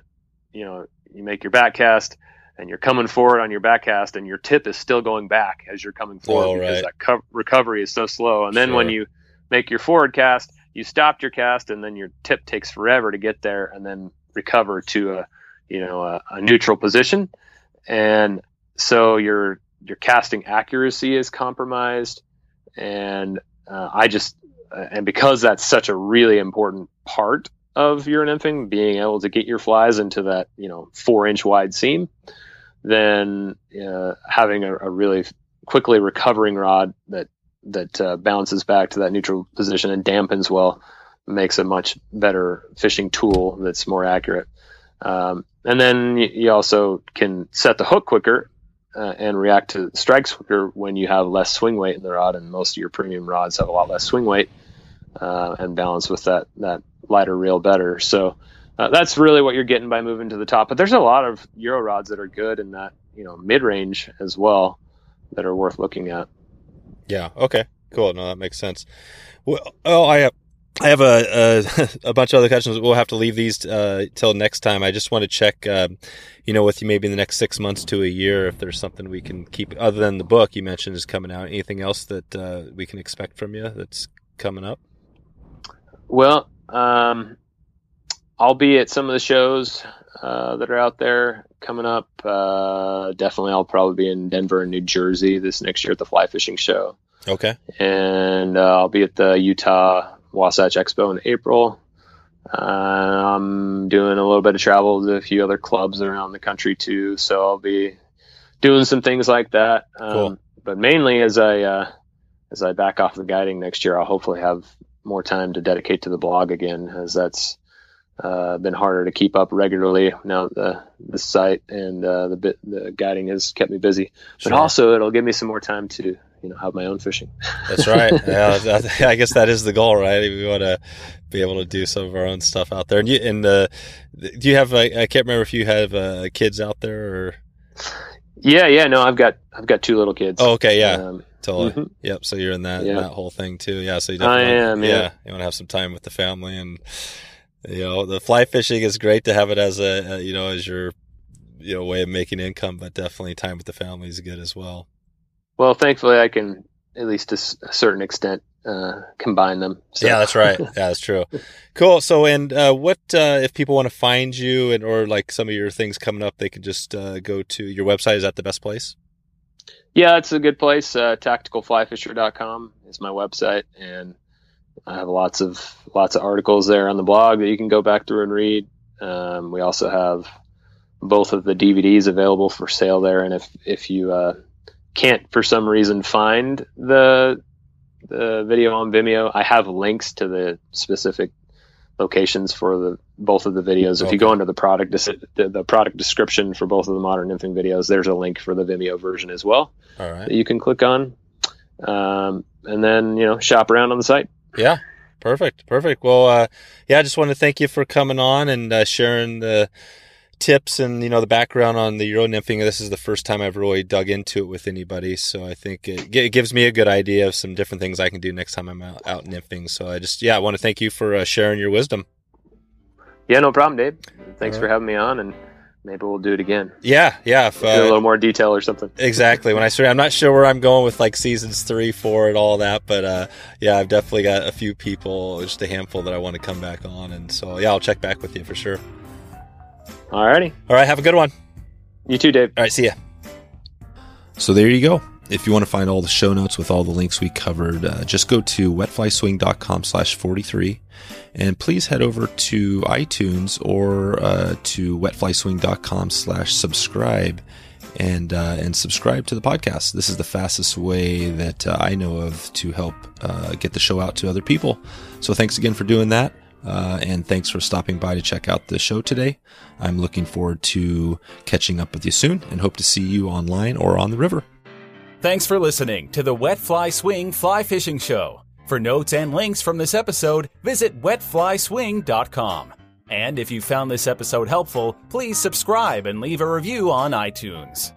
you know, you make your back cast and you're coming forward on your back cast and your tip is still going back as you're coming forward Oh, because right. that co- recovery is so slow. And then when you make your forward cast, you stopped your cast and then your tip takes forever to get there and then recover to a you know a, a neutral position and so your your casting accuracy is compromised and uh, i just uh, and because that's such a really important part of your nymphing being able to get your flies into that you know four inch wide seam then uh, having a, a really quickly recovering rod that that uh, bounces back to that neutral position and dampens well makes a much better fishing tool that's more accurate. Um, and then you, also can set the hook quicker uh, and react to strikes quicker when you have less swing weight in the rod, and most of your premium rods have a lot less swing weight uh, and balance with that that lighter reel better. So uh, that's really what you're getting by moving to the top. But there's a lot of Euro rods that are good in that you know mid range as well that are worth looking at. Yeah. Okay. Cool. No, that makes sense. Well, oh, I have, I have a, a, a bunch of other questions. We'll have to leave these uh, till next time. I just want to check, um, you know, with you maybe in the next six months to a year, if there's something we can keep other than the book you mentioned is coming out. Anything else that uh, we can expect from you that's coming up? Well, um, I'll be at some of the shows uh, that are out there coming up. Uh, definitely, I'll probably be in Denver and New Jersey this next year at the fly fishing show. Okay. And uh, I'll be at the Utah Wasatch Expo in April. Uh, I'm doing a little bit of travel to a few other clubs around the country too, so I'll be doing some things like that. Um, Cool. But mainly, as I uh, as I back off the guiding next year, I'll hopefully have more time to dedicate to the blog again, as that's uh, been harder to keep up regularly now. The the site and uh, the bit the guiding has kept me busy, but also it'll give me some more time to you know have my own fishing. That's right. yeah, I guess that is the goal, right? We want to be able to do some of our own stuff out there. And you, and uh, do you have? I I can't remember if you have uh, kids out there or. Yeah, yeah, no, I've got I've got two little kids. Oh, okay, yeah, Um, totally. mhm. Yep. So you're in that Yeah. that whole thing too. Yeah. So you I am, yeah. You want to have some time with the family, and you know, the fly fishing is great to have it as a, a you know as your you know way of making income, but definitely time with the family is good as well. Well, thankfully, I can at least to a certain extent uh, combine them. So. Yeah, that's right. Yeah, that's true. Cool. So, and uh, what uh, if people want to find you and or like some of your things coming up? They can just uh, go to your website. Is that the best place? Yeah, it's a good place. Uh, tacticalflyfisher.com is my website, and I have lots of lots of articles there on the blog that you can go back through and read. Um, we also have both of the DVDs available for sale there, and if if you uh, can't for some reason find the the video on Vimeo, I have links to the specific locations for the both of the videos. If you go into the product the, the product description for both of the modern nymphing videos, there's a link for the Vimeo version as well All right. that you can click on, um, and then you know shop around on the site. Yeah. Perfect. Perfect. Well, uh, yeah, I just want to thank you for coming on and uh, sharing the tips and you know the background on the Euro nymphing. This is the first time I've really dug into it with anybody, so I think it, it gives me a good idea of some different things I can do next time I'm out, out nymphing. So I just yeah, I want to thank you for uh, sharing your wisdom. Yeah, no problem, Dave. Thanks All for having me on, and maybe we'll do it again. Yeah, yeah. If, Do a uh, little more detail or something. Exactly. When I started, I'm not sure where I'm going with like seasons three, four, and all that, but uh, yeah, I've definitely got a few people, just a handful that I want to come back on, and so yeah, I'll check back with you for sure. Alrighty, All right, have a good one. you too, Dave. All right, see ya. So there you go. If you want to find all the show notes with all the links we covered, uh, just go to wetflyswing.com slash 43 and please head over to iTunes or uh, to wetflyswing.com slash subscribe and uh, and subscribe to the podcast. This is the fastest way that uh, I know of to help uh, get the show out to other people. So thanks again for doing that. Uh, and thanks for stopping by to check out the show today. I'm looking forward to catching up with you soon and hope to see you online or on the river. Thanks for listening to the Wet Fly Swing Fly Fishing Show. For notes and links from this episode, visit wetflyswing.com. And if you found this episode helpful, please subscribe and leave a review on iTunes.